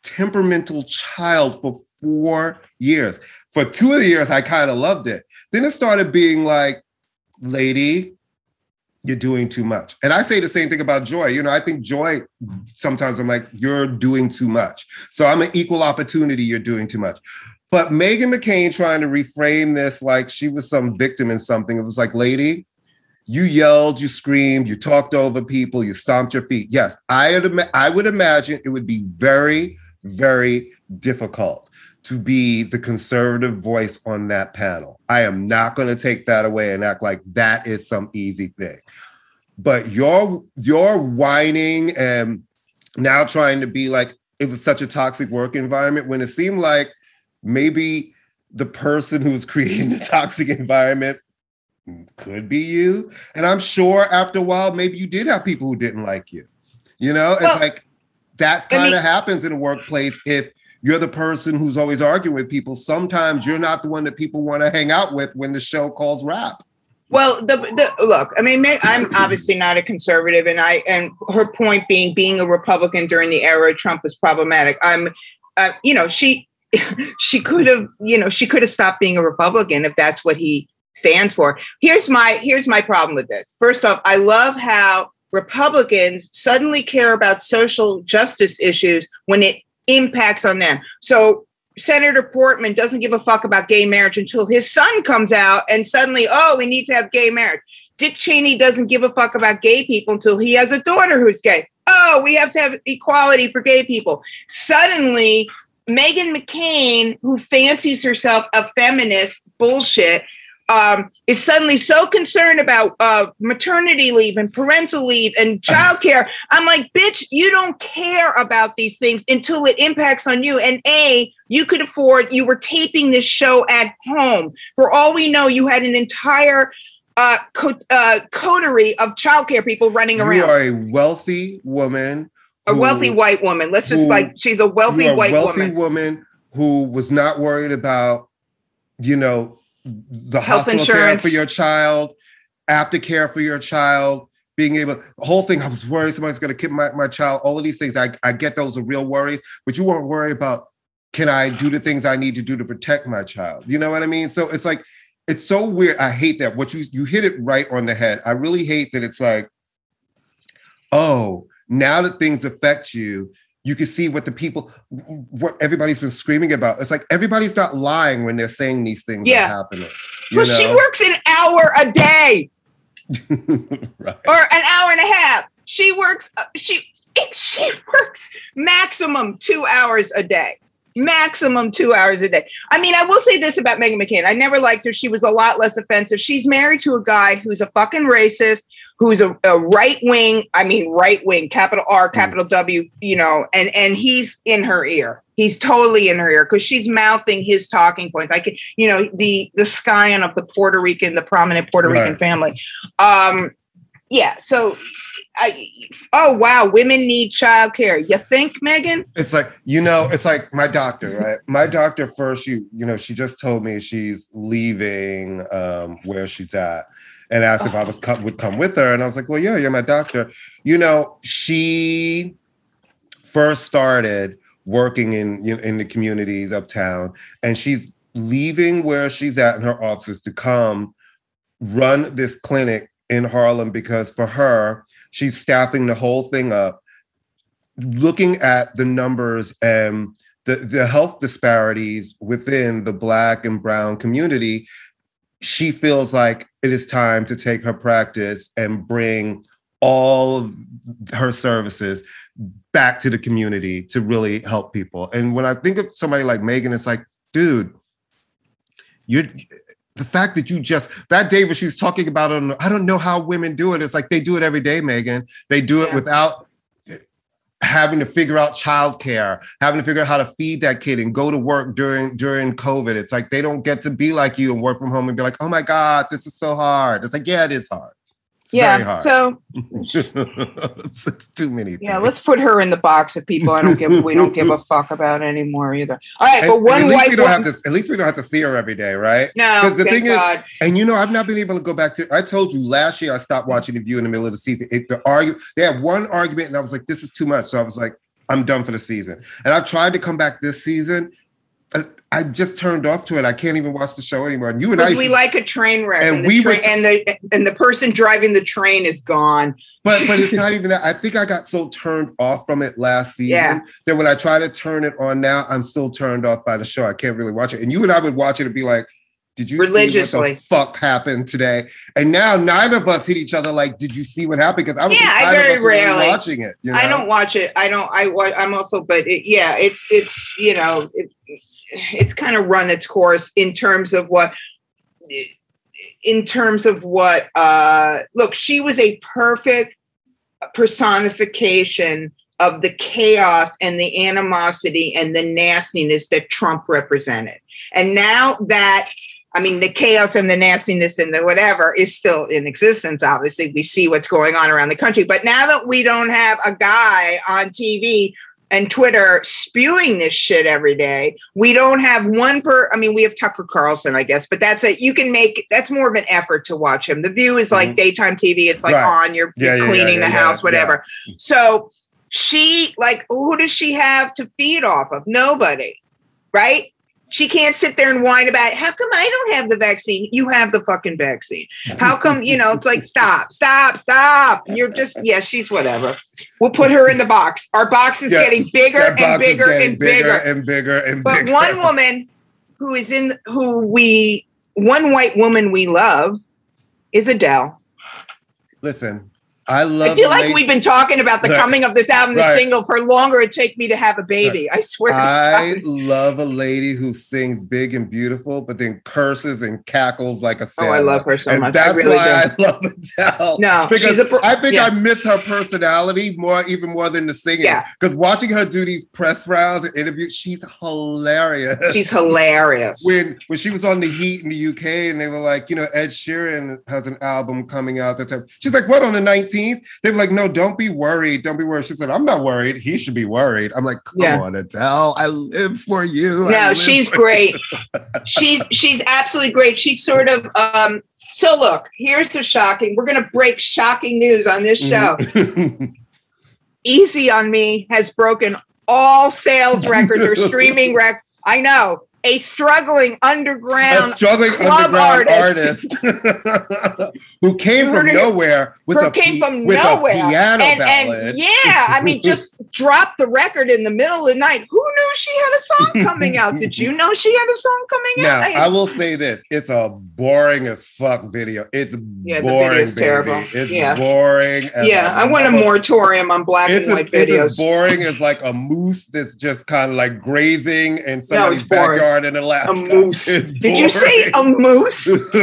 temperamental child for four years. For two of the years, I kind of loved it. Then it started being like, lady, you're doing too much. And I say the same thing about Joy. You know, I think Joy, mm-hmm. sometimes I'm like, you're doing too much. So I'm an equal opportunity, you're doing too much. But Meghan McCain trying to reframe this like she was some victim in something. It was like, lady, you yelled, you screamed, you talked over people, you stomped your feet. Yes, I would, I would imagine it would be very, very difficult to be the conservative voice on that panel. I am not going to take that away and act like that is some easy thing. But you're you're whining and now trying to be like it was such a toxic work environment when it seemed like maybe the person who was creating the toxic environment could be you. And I'm sure after a while, maybe you did have people who didn't like you. You know, well, it's like that's kind of happens in a workplace if you're the person who's always arguing with people. Sometimes you're not the one that people want to hang out with when the show calls wrap. Well, the, the look, I mean, I'm obviously not a conservative, and I and her point being being a Republican during the era of Trump was problematic. I'm, uh, you know, she she could have, you know, she could have stopped being a Republican if that's what he stands for. Here's my here's my problem with this. First off, I love how Republicans suddenly care about social justice issues when it impacts on them. So Senator Portman doesn't give a fuck about gay marriage until his son comes out and suddenly, oh, we need to have gay marriage. Dick Cheney doesn't give a fuck about gay people until he has a daughter who's gay. Oh, we have to have equality for gay people. Suddenly, Meghan McCain, who fancies herself a feminist, bullshit, um, is suddenly so concerned about uh, maternity leave and parental leave and childcare. I'm like, bitch, you don't care about these things until it impacts on you. And A, you could afford, you were taping this show at home. For all we know, you had an entire uh, co- uh, coterie of childcare people running around. You are a wealthy woman. A who, wealthy white woman. Let's just who, like, she's a wealthy white wealthy woman. woman who was not worried about, you know, the health hospital insurance care for your child, aftercare for your child, being able, the whole thing, I was worried somebody's going to kill my, my child, all of these things. I, I get those are real worries, but you weren't worried about, can I do the things I need to do to protect my child? You know what I mean? So it's like, it's so weird. I hate that. What you, you hit it right on the head. I really hate that it's like, oh, now that things affect you, you can see what the people what everybody's been screaming about it's like everybody's not lying when they're saying these things yeah. are happening well know? she works an hour a day right. or an hour and a half she works uh, she she works maximum two hours a day maximum two hours a day. I mean, I will say this about Meghan McCain. I never liked her. She was a lot less offensive. She's married to a guy who's a fucking racist, who's a, a right wing, I mean right wing, capital R, mm. capital W, you know, and and he's in her ear. He's totally in her ear because she's mouthing his talking points. I can, you know, the the scion of the Puerto Rican, the prominent Puerto right. Rican family. Um, yeah. So, I oh wow, women need childcare. You think, Meghan? It's like you know, it's like my doctor, right? My doctor first, you you know, she just told me she's leaving um, where she's at and asked if I was come, would come with her. And I was like, well, yeah, you're my doctor. You know, she first started working in in the communities uptown, and she's leaving where she's at in her office to come run this clinic in Harlem because for her, she's staffing the whole thing up, looking at the numbers and the, the health disparities within the Black and Brown community she feels like it is time to take her practice and bring all her services back to the community to really help people. And when I think of somebody like Meghan, it's like, dude, you're the fact that you just that day when she was talking about it, I don't know how women do it. It's like they do it every day, Meghan. They do it yeah. without having to figure out childcare, having to figure out how to feed that kid and go to work during during COVID. It's like they don't get to be like you and work from home and be like, oh my God, this is so hard. It's like, yeah, it is hard. It's yeah. So it's, too many. Things. Yeah, let's put her in the box of people I don't give we don't give a fuck about anymore either. All right, but one at least we don't have to. At least we don't have to see her every day, right? No, because the thing God. is, and you know, I've not been able to go back to. I told you last year I stopped watching the View in the middle of the season. It, the argue they had one argument, and I was like, this is too much. So I was like, I'm done for the season. And I've tried to come back this season, Uh, I just turned off to it. I can't even watch the show anymore. And you and I, we like a train wreck, and, and we tra- and the and the person driving the train is gone. But but it's not even that. I think I got so turned off from it last season yeah. that when I try to turn it on now, I'm still turned off by the show. I can't really watch it. And you and I would watch it and be like, Did you religiously see what the fuck happened today? And now neither of us hit each other. Like, did you see what happened? Because I was yeah, I very rarely watching it. You know? I don't watch it. I don't. I I'm also, but it, yeah, it's it's you know it, it's kind of run its course in terms of what in terms of what uh look she was a perfect personification of the chaos and the animosity and the nastiness that Trump represented. And now that I mean, the chaos and the nastiness and the whatever is still in existence. Obviously, we see what's going on around the country. But now that we don't have a guy on TV and Twitter spewing this shit every day, we don't have one per. I mean, we have Tucker Carlson, I guess, but that's it. You can make that's more of an effort to watch him. The View is like mm-hmm. daytime TV. It's like right. on. You're, yeah, you're cleaning yeah, yeah, the house, whatever. So she like who does she have to feed off of? Nobody, right? She can't sit there and whine about how come I don't have the vaccine? You have the fucking vaccine. How come, you know, it's like stop, stop, stop. You're just yeah, she's whatever. We'll put her in the box. Our box is yeah, getting bigger and bigger and bigger, bigger and bigger and but bigger. one woman who is in who we one white woman we love is Adele. Listen, I love. I feel like we've been talking about the, the coming of this album, the right. single, for longer it take me to have a baby. Right. I swear. I love a lady who sings big and beautiful, but then curses and cackles like a sailor. Oh, I love her so and much. That's really why do. I love Adele. No, because I think yeah. I miss her personality more, even more than the singing. Yeah. Because watching her do these press rounds and interviews, she's hilarious. She's hilarious. When when she was on the Heat in the UK, and they were like, you know, Ed Sheeran has an album coming out. That time. She's like, what on the 19th? 19th. They were like, no, don't be worried. Don't be worried. She said, I'm not worried. He should be worried. I'm like, come yeah. on, Adele. I live for you. No, she's great. she's she's absolutely great. She's sort of um so look, here's the shocking. We're gonna break shocking news on this show. Mm-hmm. Easy on Me has broken all sales records or streaming records. I know a struggling underground, a struggling underground artist, artist who came from nowhere with a came from with nowhere. a piano and, ballad. And yeah, I mean, just dropped the record in the middle of the night. Who knew she had a song coming out? Did you know she had a song coming now, out? Now, I will say this: it's a boring as fuck video. It's yeah, boring, baby. Terrible. It's yeah. boring. yeah, I want a moratorium on black and white a, videos. It's as boring as like a moose that's just kind of like grazing in somebody's no, backyard in Alaska. A moose. Did you say a moose?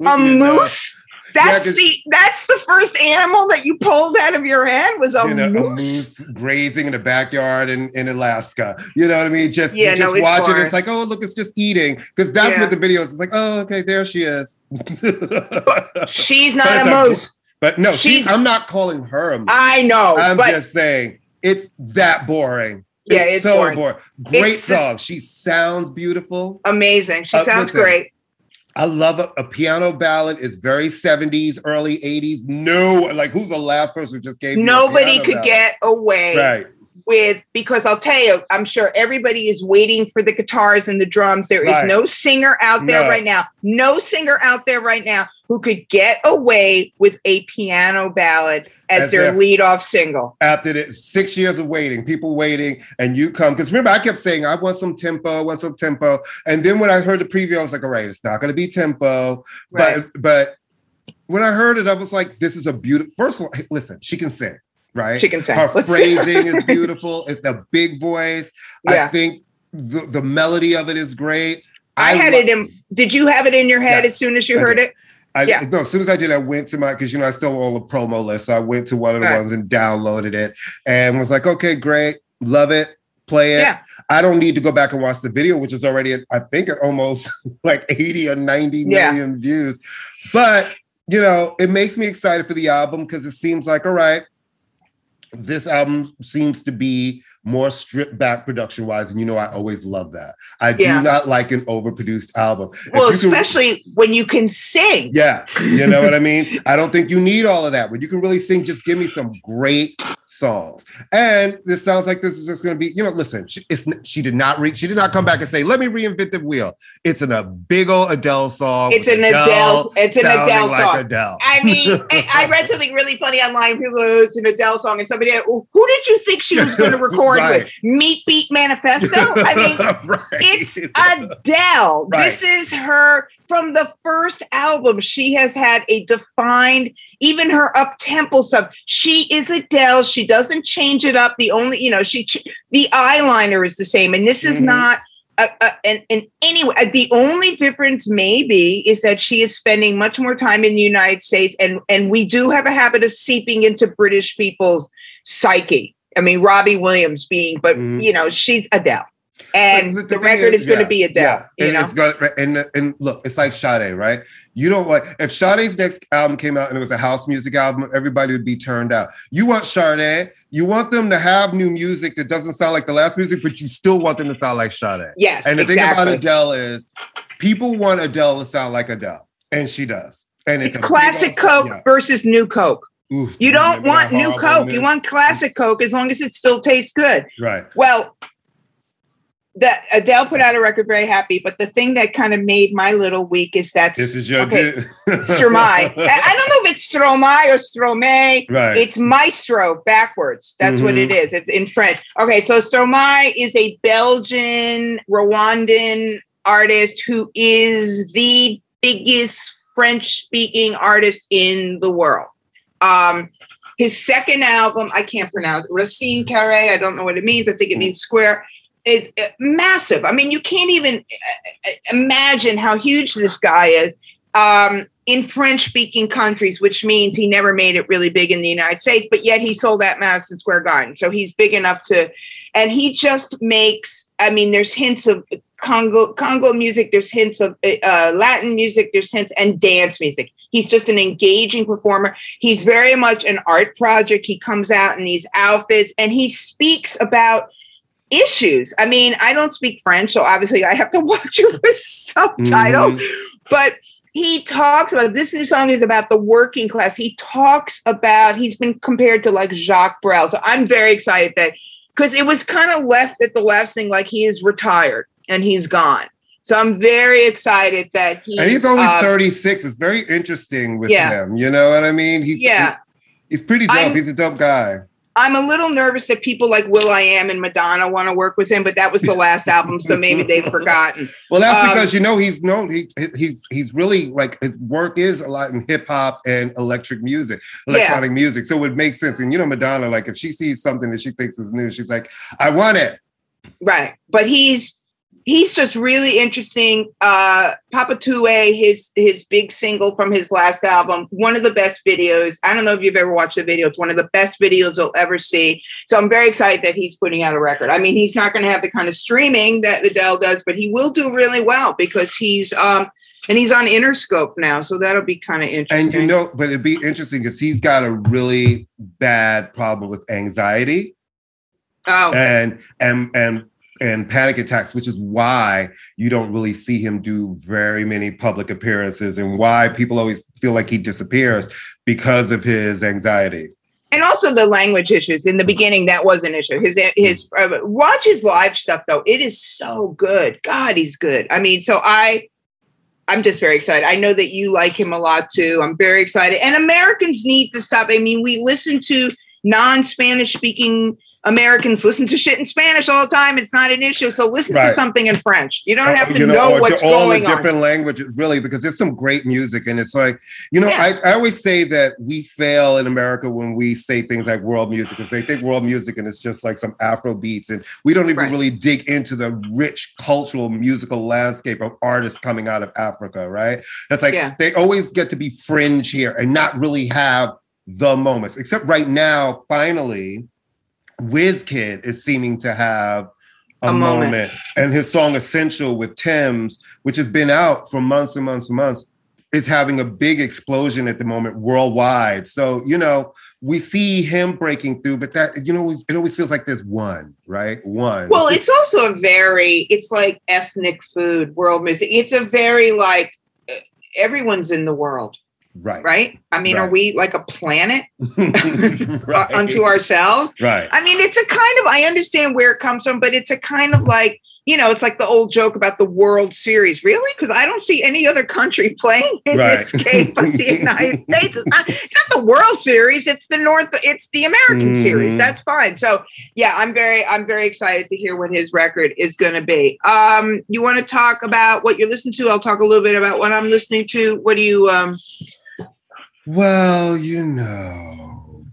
a moose? That's yeah, the that's the first animal that you pulled out of your head was a, you know, moose? a moose grazing in the backyard in, in Alaska. You know what I mean? Just yeah, just no, watch it. It's like, oh look, it's just eating. Because that's yeah. what the video is. It's like, oh, okay, there she is. she's not a moose. A, but no, she's, she's, I'm not calling her a moose. I know. I'm just saying it's that boring. Yeah, it's, so boring. boring. Great it's song. Just, she sounds beautiful. Amazing. She uh, sounds listen, great. I love a, a, piano ballad. It's very 70s, early 80s. No, like who's the last person who just gave Nobody could ballad? get away right. with because I'll tell you, I'm sure everybody is waiting for the guitars and the drums. There is right. no singer out there no. right now. No singer out there right now who could get away with a piano ballad as, as their lead off single. After the six years of waiting, people waiting, and you come. Because remember, I kept saying, I want some tempo, I want some tempo. And then when I heard the preview, I was like, all right, it's not going to be tempo. Right. But, but when I heard it, I was like, this is a beautiful. First of all, listen, she can sing, right? She can sing. Her Let's phrasing is beautiful. It's the big voice. Yeah. I think the, the melody of it is great. I, I had lo- it in. Did you have it in your head yes, as soon as you heard it? I, yeah. No, as soon as I did, I went to my because you know I still on the promo list. So I went to one of the right. ones and downloaded it and was like, okay, great, love it, play it. Yeah. I don't need to go back and watch the video, which is already, at, I think, at almost like 80 or 90 million yeah. views. But you know, it makes me excited for the album because it seems like, all right, this album seems to be more stripped back production wise. And you know, I always love that. I yeah. do not like an overproduced album. Well, especially can, when you can sing. Yeah. You know what I mean? I don't think you need all of that. When you can really sing, just give me some great songs. And this sounds like this is just going to be, you know, listen, she, she did not read, she did not come back and say, let me reinvent the wheel. It's in a big old Adele song. It's an Adele, Adele it's an Adele like song. Adele. I mean, I read something really funny online. People, oh, it's an Adele song. And somebody, oh, who did you think she was going to record? Board Right. with. Meat Beat Manifesto. I mean, Right. it's Adele. Right. This is her from the first album. She has had a defined, even her up tempo stuff. She is Adele. She doesn't change it up. The only, you know, she the eyeliner is the same, and this is Mhm. not. Uh, uh, and, and anyway, the only difference maybe is that she is spending much more time in the United States, and and we do have a habit of seeping into British people's psyche. I mean, Robbie Williams being, but Mhm. you know, she's Adele, and the, thing record is, going yeah, to be Adele. yeah. You and know, it's going and and look, it's like Sade, right? You don't want if Sade's next album came out and it was a house music album, everybody would be turned out. You want Sade, you want them to have new music that doesn't sound like the last music, but you still want them to sound like Sade. yes, And the exactly. thing about Adele is people want Adele to sound like Adele, and she does. And it's big classic Coke yeah. versus new Coke. Oof, You don't want new Coke. You want classic Coke as long as it still tastes good. right. Well, that Adele put out a record very happy, but the thing that kind of made my little week is that This is your okay, Stromae. I don't know if it's Stromae or Stromae. right. It's maestro backwards. That's what Mhm. it is. It's in French. Okay, so Stromae is a Belgian, Rwandan artist who is the biggest French speaking artist in the world. Um, his second album, I can't pronounce Racine Carré, I don't know what it means. I think it means square, is uh, massive. I mean, you can't even uh, uh, imagine how huge this guy is um, in French speaking countries, which means he never made it really big in the United States, but yet he sold at Madison Square Garden. So he's big enough to, and he just makes, I mean, there's hints of Congo, Congo music, there's hints of uh, Latin music, there's hints and dance music. He's just an engaging performer. He's very much an art project. He comes out in these outfits and he speaks about issues. I mean, I don't speak French, so obviously I have to watch it with subtitles. Mm-hmm. But he talks about this new song is about the working class. He talks about he's been compared to like Jacques Brel. So I'm very excited that because it was kind of left at the last thing like he is retired and he's gone. So I'm very excited that he and he's only uh, 36. It's very interesting with Yeah. him. You know what I mean? He's, Yeah. he's, he's pretty dope. I'm- he's a dope guy. I'm a little nervous that people like Will I Am and Madonna want to work with him, but that was the last album, so maybe they've forgotten. Well, that's Um, because you know he's known. He he's he's really like his work is a lot in hip hop and electric music, electronic music. So it makes sense. And you know, Madonna, like if she sees something that she thinks is new, she's like, "I want it." Right. But he's he's just really interesting. Uh Papaoutai, his his big single from his last album, one of the best videos. I don't know if you've ever watched the video. It's one of the best videos you'll ever see. So I'm very excited that he's putting out a record. I mean, he's not going to have the kind of streaming that Adele does, but he will do really well because he's um and he's on Interscope now, so that'll be kind of interesting. And you know, but it'd be interesting because he's got a really bad problem with anxiety oh, and and and and panic attacks, which is why you don't really see him do very many public appearances, and why people always feel like he disappears because of his anxiety. and also the language issues. In the beginning that was an issue. His his uh, watch his live stuff though. It is so good. God he's good. I mean so i i'm just very excited. I know that you like him a lot too. I'm very excited. And americans need to stop. I mean we listen to non-spanish speaking americans listen to shit in spanish all the time it's not an issue so listen to something in french you don't uh, have to You know, or what's all going the on different languages, really, because there's some great music, and it's like, you know, Yeah. I, I always say that we fail in America when we say things like world music, because they think world music and it's just like some Afro beats, and we don't even Right. really dig into the rich cultural musical landscape of artists coming out of Africa, right? It's like Yeah. they always get to be fringe here and not really have the moments. Except right now, finally, Kid is seeming to have a, A moment. moment. And his song Essential with Tems, which has been out for months and months and months, is having a big explosion at the moment worldwide. So, you know, we see him breaking through, but that, you know, it always feels like there's one, right? One. Well, it's also a very, it's like ethnic food, world music. It's a very like everyone's in the world, right. right? I mean, are we like a planet right. uh, unto ourselves? Right. I mean, it's a kind of, I understand where it comes from, but it's a kind of like you know, it's like the old joke about the World Series. Really? Because I don't see any other country playing in Right. this game but the United States. It's not, it's not the World Series. It's the North. It's the American Mhm. Series. That's fine. So yeah, I'm very, I'm very excited to hear what his record is going to be. Um, you want to talk about what you're listening to? I'll talk a little bit about what I'm listening to. What do you? Um, Well, you know,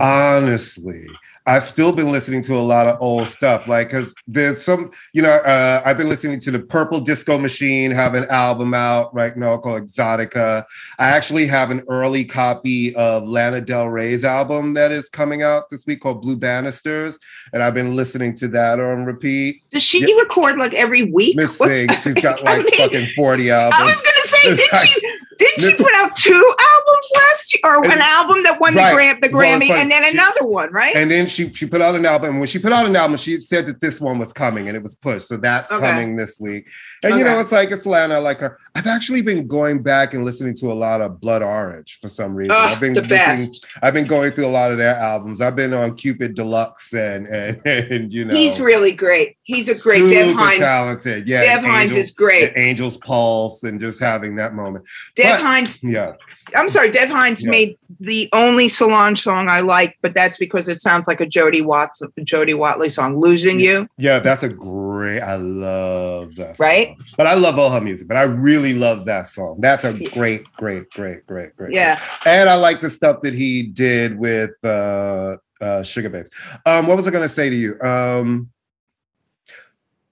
honestly, I've still been listening to a lot of old stuff. Like, because there's some, you know, uh, I've been listening to the Purple Disco Machine have an album out right now called Exotica. I actually have an early copy of Lana Del Rey's album that is coming out this week called Blue Banisters, and I've been listening to that on repeat. does she Yeah. record like every week? Miss Thing, she's got I like mean, fucking 40 albums. I was gonna say, didn't like- she? Didn't she put out two albums last year, or an album that won Right. the, Gram- the Well, Grammy, like and then she- another one, right? And then she she put out an album. When she put out an album, she said that this one was coming and it was pushed. So that's Okay. coming this week. And you know, it's like it's Lana, I like her. I've actually been going back and listening to a lot of Blood Orange for some reason. Ugh, I've been the listening- best. I've been going through a lot of their albums. I've been on Cupid Deluxe and and, and you know He's really great. He's a great Dev Hynes. talented. Yeah. Dev Hynes Angel- is great. Angel's Pulse and just having that moment. Dev but- Hynes. Yeah. I'm sorry, Dev Hynes Yeah. made the only Solange song I like, but that's because it sounds like a Jody Watts, Jody Watley song. Losing you, Yeah, that's a great. I love that. Song. Right? song. But I love all her music. But I really love that song. That's a great, great, great, great, great. yeah. And I like the stuff that he did with uh, uh, Sugababes. Um, what was I going to say to you? Um,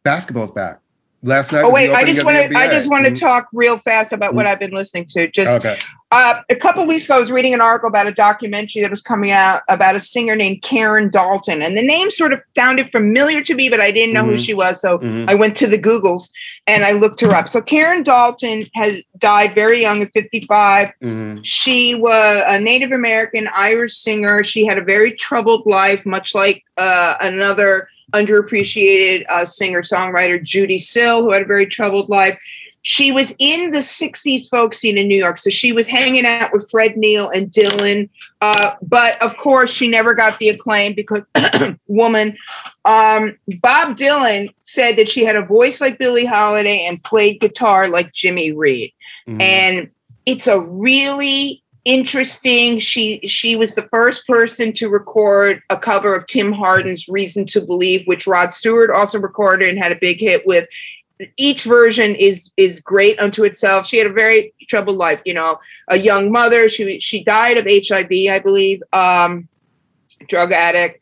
basketball's back. Last night. Oh wait, I just want to. I just want to Mhm. talk real fast about what I've been listening to. Just Okay. Uh, a couple weeks ago, I was reading an article about a documentary that was coming out about a singer named Karen Dalton, and the name sort of sounded familiar to me, but I didn't know who Mhm. she was. So Mhm. I went to the Googles and I looked her up. So Karen Dalton has died very young at 55. Mhm. She was a Native American Irish singer. She had a very troubled life, much like uh, another underappreciated uh, singer songwriter, Judee Sill, who had a very troubled life. She was in the 60s folk scene in New York. So she was hanging out with Fred Neil and Dylan. Uh, but of course, she never got the acclaim because woman. Um, Bob Dylan said that she had a voice like Billie Holiday and played guitar like Jimmy Reed Mhm. and it's a really interesting. She she was the first person to record a cover of tim hardin's reason to believe which rod stewart also recorded and had a big hit with. Each version is is great unto itself. She had a very troubled life you know a young mother. She she died of hiv i believe um drug addict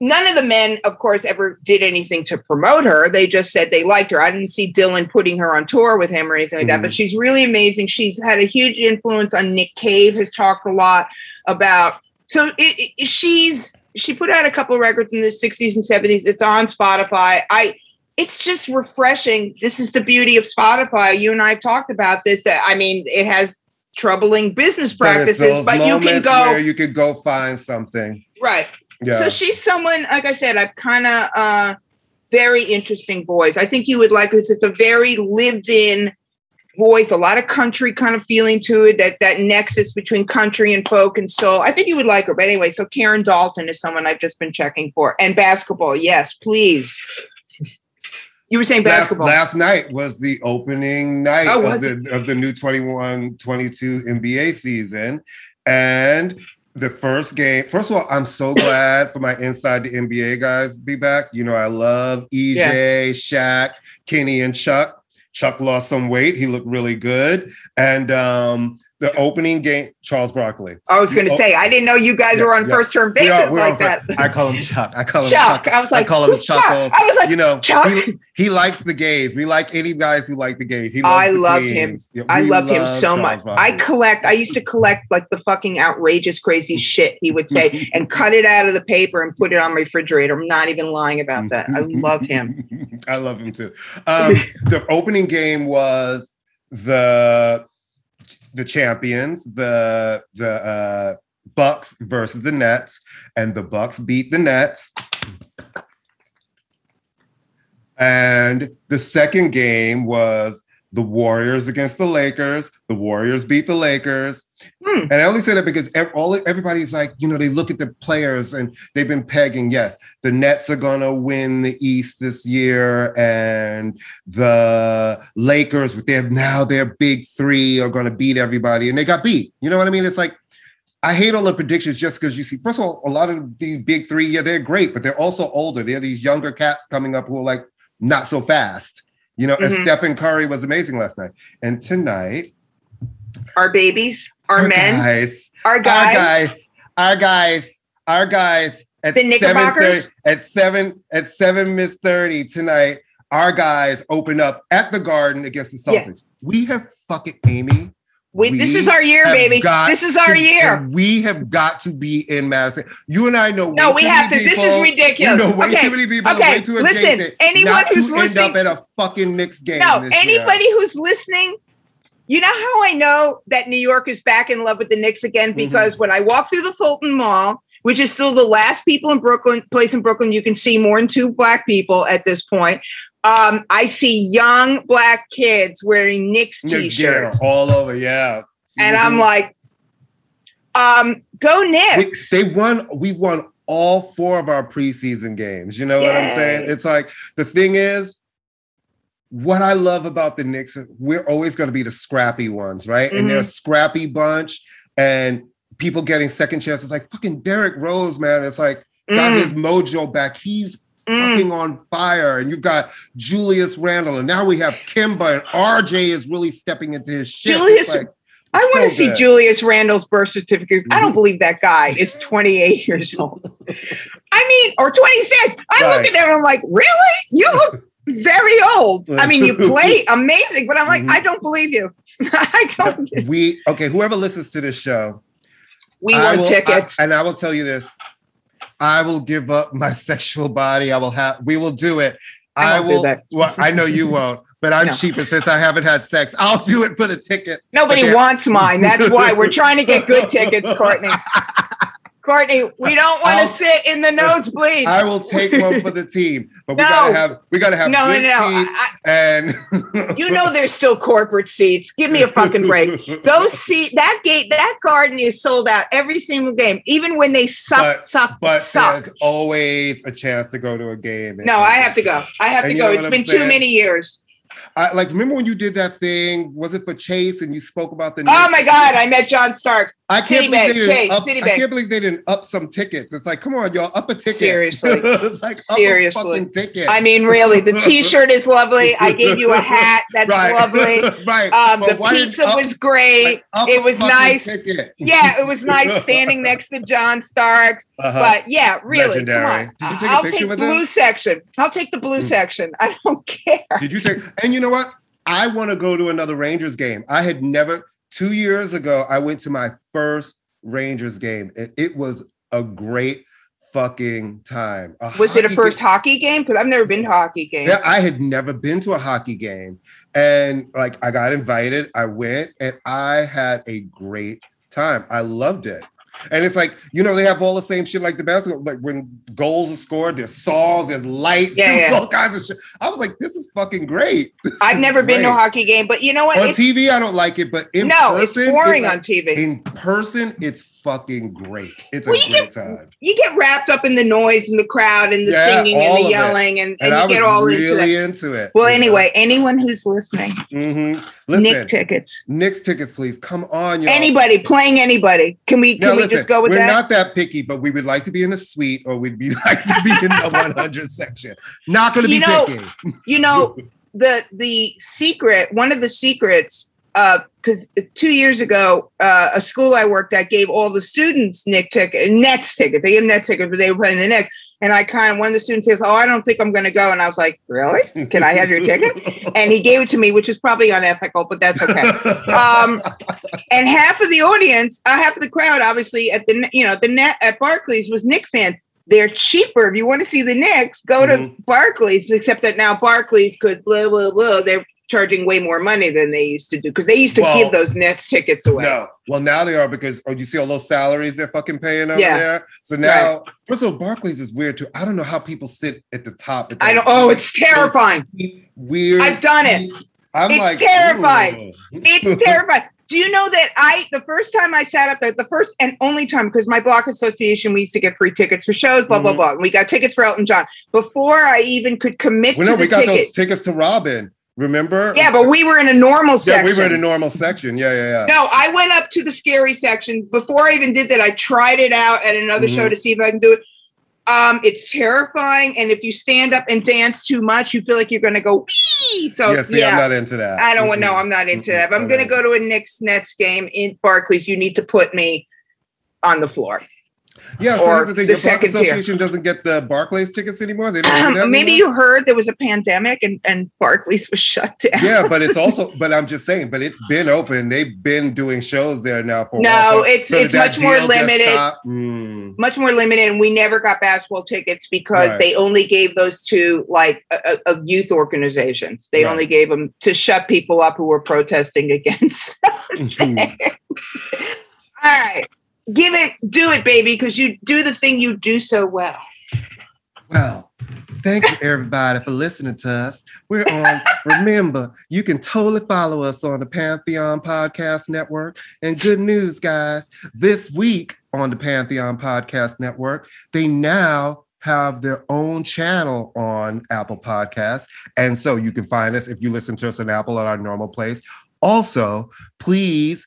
none of the men, of course, ever did anything to promote her. They just said they liked her. I didn't see Dylan putting her on tour with him or anything like that, but mm. she's really amazing. She's had a huge influence on Nick Cave, has talked a lot about. So it, it, she's she put out a couple of records in the 60s and 70s. It's on Spotify. I it's just refreshing. This is the beauty of Spotify. You and I have talked about this. That I mean, it has troubling business practices, those but you can go you could go find something. right. Yeah. So she's someone, like I said, I've kind of uh very interesting voice. I think you would like it. It's a very lived in voice, a lot of country kind of feeling to it, that that nexus between country and folk and soul. I think you would like her. But anyway, so Karen Dalton is someone I've just been checking for. And basketball, yes, please. You were saying last, basketball. last night was the opening night Oh, of the of the new 21-22 NBA season. And the first game, first of all, I'm so glad for my inside the NBA guys to be back. You know, I love EJ, Shaq, Kenny, and Chuck. Chuck lost some weight. He looked really good. And um, the opening game, Charles Barkley. I was going to Oh, say, I didn't know you guys yeah, were on yeah. first term We basis are- we're like on- that. I call him Chuck. I call him Chuck. Chuck. I was like, I call him "Who's Chuck?" I was like, you know, Chuck? He, he likes the gays. We like any guys who like the gays. He loves I the love him. Yeah, I we love him so Charles much. Barkley. I collect, I used to collect like the fucking outrageous, crazy shit he would say and cut it out of the paper and put it on my refrigerator. I'm not even lying about that. I love him. I love him too. Um, the opening game was the the champions, the the uh, Bucks versus the Nets, and the Bucks beat the Nets. And the second game was the Warriors against the Lakers. The Warriors beat the Lakers. Hmm. And I only say that because all everybody's like, you know, they look at the players and they've been pegging. Yes, the Nets are gonna win the East this year, and the Lakers with their now their big three are gonna beat everybody, and they got beat. You know what I mean? It's like I hate all the predictions just because you see. First of all, a lot of these big three, yeah, they're great, but they're also older. They're these younger cats coming up who are like not so fast. You know, and Mhm. Stephen Curry was amazing last night. And tonight, Our babies, our, men, guys, our guys. our guys, our guys, our guys at The Knickerbockers? at seven at seven miss thirty tonight. Our guys open up at the Garden against the. Celtics. We have fucking Amy. We, this is our year, baby. This is our to- year. We have got to be in Madison. You and I know. No, we have to. many This is ridiculous. We know way Okay, too many people. okay, Way too listen, anyone not who's to listening- end up at a fucking Knicks game. No, this year. anybody who's listening, you know how I know that New York is back in love with the Knicks again? Mm-hmm. Because when I walk through the Fulton Mall, which is still the last people in Brooklyn, place in Brooklyn, you can see more than two black people at this point. Um, I see young black kids wearing Knicks t-shirts. all over. Yeah, And I'm Mhm. like, um, go we, Knicks. they won. We won all four of our preseason games. You know what I'm saying? It's like the thing is, what I love about the Knicks, we're always going to be the scrappy ones, right? And they're a Mm-hmm. scrappy bunch, and people getting second chances. Like fucking Derrick Rose, man. It's like got Mm, his mojo back. He's mm. fucking on fire. And you've got Julius Randle, and now we have Kemba, and RJ is really stepping into his shit. Julius- like, I want to so see good. Julius Randle's birth certificate. I don't Mhm. believe that guy is 28 years old. I mean, or 26. I look at him and I'm like, really? You look very old. I mean, you play amazing, but I'm like, Mhm. I don't believe you. I don't. we okay. Whoever listens to this show, We I want will- tickets. I- and I will tell you this: I will give up my sexual body. I will have. We will do it. I I, will. Well, I know you won't, but I'm No. cheap, and since I haven't had sex, I'll do it for the tickets. Nobody wants mine. That's why we're trying to get good tickets, Courtney. Courtney, we don't want to sit in the nosebleeds. I will take one for the team, but we gotta have. We gotta have no, no, good no. seats I, and you know, there's still corporate seats. Give me a fucking break. Those seat that gate that garden is sold out every single game, even when they suck, But- suck, But suck. there's always a chance to go to a game. No, I have to go. I have to go. It's been I'm too many years. I, like, remember when you did that thing? Was it for Chase and you spoke about the? Oh my god, I met John Starks. I can't Citibank, believe they didn't Chase, up, Citibank. I can't believe they didn't up some tickets. It's like, come on, y'all, up a ticket. Seriously. it's like Seriously. ticket. I mean, really, the T-shirt is lovely. I gave you a hat. That's right. lovely. right. Um, the pizza up- was great. like, it was nice. ticket. Yeah, it was nice standing next to John Starks. Uh-huh. But yeah, really, Legendary. come on. Did you take a I'll take with blue him? section. I'll take the blue Mm. section. I don't care. Did you take? And you know what? I want to go to another Rangers game. I had never. Two years ago, I went to my first Rangers game. and it was a great fucking time. Was it a first game- hockey game? Because I've never been to a hockey game. Yeah, I had never been to a hockey game. And like I got invited, I went and I had a great time. I loved it. And it's like, you know, they have all the same shit like the basketball. Like when goals are scored, there's saws, there's lights, Yeah, there's yeah. all kinds of shit. I was like, this is fucking great. This I've never been to a hockey game, but you know what? On It's, TV, I don't like it, but in no, person, it's boring like- on TV. in person, it's fucking great. It's a Well, you great get- time. you get wrapped up in the noise and the crowd and the Yeah, singing and the yelling, and, and, And you get all into really that. into it. Well, anyway, anyone who's listening, hmm Listen, Knick tickets. Knicks tickets, please. Come on, y'all. Anybody playing anybody? Can we can Now, we listen, just go with we're that? not that picky, but we would like to be in a suite or we'd be like to be in the 100 section. Not going to be You know, picky. you know the the secret one of the secrets because two years ago uh, a school i worked at gave all the students nick ticket nets ticket they gave them nets ticket but they were playing the nets and i kind of one of the students says oh i don't think i'm going to go and i was like really can i have your ticket and he gave it to me which is probably unethical but that's okay um, and half of the audience, uh, half of the crowd, obviously at the you know the net at Barclays was Knick fans. They're cheaper if you want to see the Knicks. Go to Mhm. Barclays, except that now Barclays could blah blah blah. They're charging way more money than they used to do because they used to Well, give those Nets tickets away. No. Well, now they are because oh, you see all those salaries they're fucking paying over Yeah. there. So now, first of all, Barclays is weird too. I don't know how people sit at the top. at I don't. Oh, it's terrifying. weird. I've done it. I'm It's like terrifying. It's terrifying. Do you know that I the first time I sat up there, the first and only time because my block association we used to get free tickets for shows, blah blah Mhm. blah. And we got tickets for Elton John before I even could commit well, to no, the we got ticket. those tickets to Robin. Remember? yeah, but we were in a normal section. yeah, we were in a normal section. Yeah, yeah, yeah. no, I went up to the scary section before I even did that. I tried it out at another Mhm. show to see if I can do it. Um, it's terrifying, and if you stand up and dance too much, you feel like you're going to go. Wee! So yeah, see, yeah, I'm not into that. I don't want. No, Mm-mm. I'm not into Mm-mm. that. If I'm going to go to a Knicks Nets game in Barclays, you need to put me on the floor. Yeah, so here's the thing. the The second tier. Association doesn't get the Barclays tickets anymore. They don't Um, maybe anymore? you heard there was a pandemic and and Barclays was shut down. Yeah, but it's also. But I'm just saying. But it's been open. They've been doing shows there now for. a No, it's- so it's much more limited. Mm. much more limited and we never got basketball tickets because Right. they only gave those to like a, a- youth organizations they Right. only gave them to shut people up who were protesting against Mhm. all right give it do it baby because you do the thing you do so well Well, thank you everybody for listening to us. We're on. remember, you can totally follow us on the Pantheon Podcast Network. And good news, guys, this week on the Pantheon Podcast Network, they now have their own channel on Apple Podcasts. And so you can find us if you listen to us on Apple at our normal place. Also, please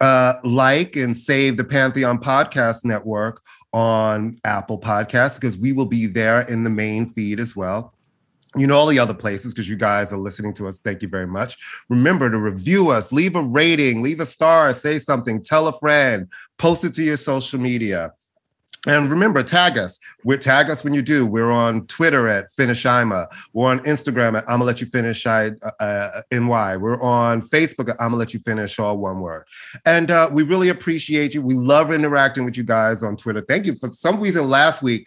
uh, like and save the Pantheon Podcast Network on Apple Podcasts because we will be there in the main feed as well. You know, all the other places because you guys are listening to us. Thank you very much. Remember to review us, leave a rating, leave a star, say something, tell a friend, post it to your social media. And remember, tag us. We're tag us when you do. We're on Twitter at Finishima. We're on Instagram at I'ma let you finish I uh, uh, NY. We're on Facebook at I'ma let you finish all one word. And uh, we really appreciate you. We love interacting with you guys on Twitter. Thank you. For some reason, last week,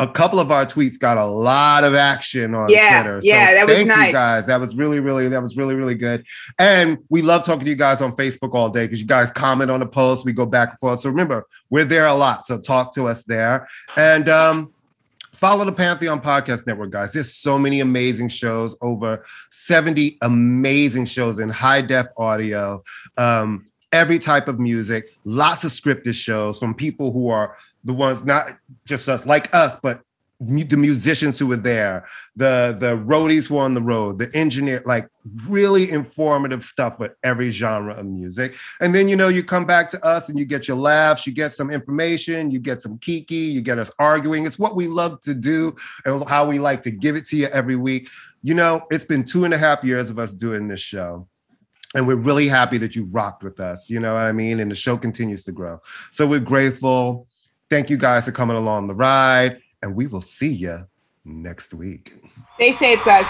a couple of our tweets got a lot of action on Yeah, Twitter. yeah, that was thank nice. you guys. That was really, really, that was really, really good. And we love talking to you guys on Facebook all day because you guys comment on the posts. We go back and forth. So remember, we're there a lot. So talk to us there. And um, follow the Pantheon Podcast Network, guys. There's so many amazing shows, over 70 amazing shows in high def audio, um, every type of music, lots of scripted shows from people who are the ones, not just us, like us, but the musicians who were there, the the roadies who were on the road, the engineer, like really informative stuff with every genre of music. And then you know you come back to us and you get your laughs, you get some information, you get some kiki, you get us arguing. It's what we love to do and how we like to give it to you every week. You know, it's been two and a half years of us doing this show. And we're really happy that you've rocked with us. You know what I mean? And the show continues to grow. So we're grateful. Thank you guys for coming along the ride. And we will see you next week. stay safe guys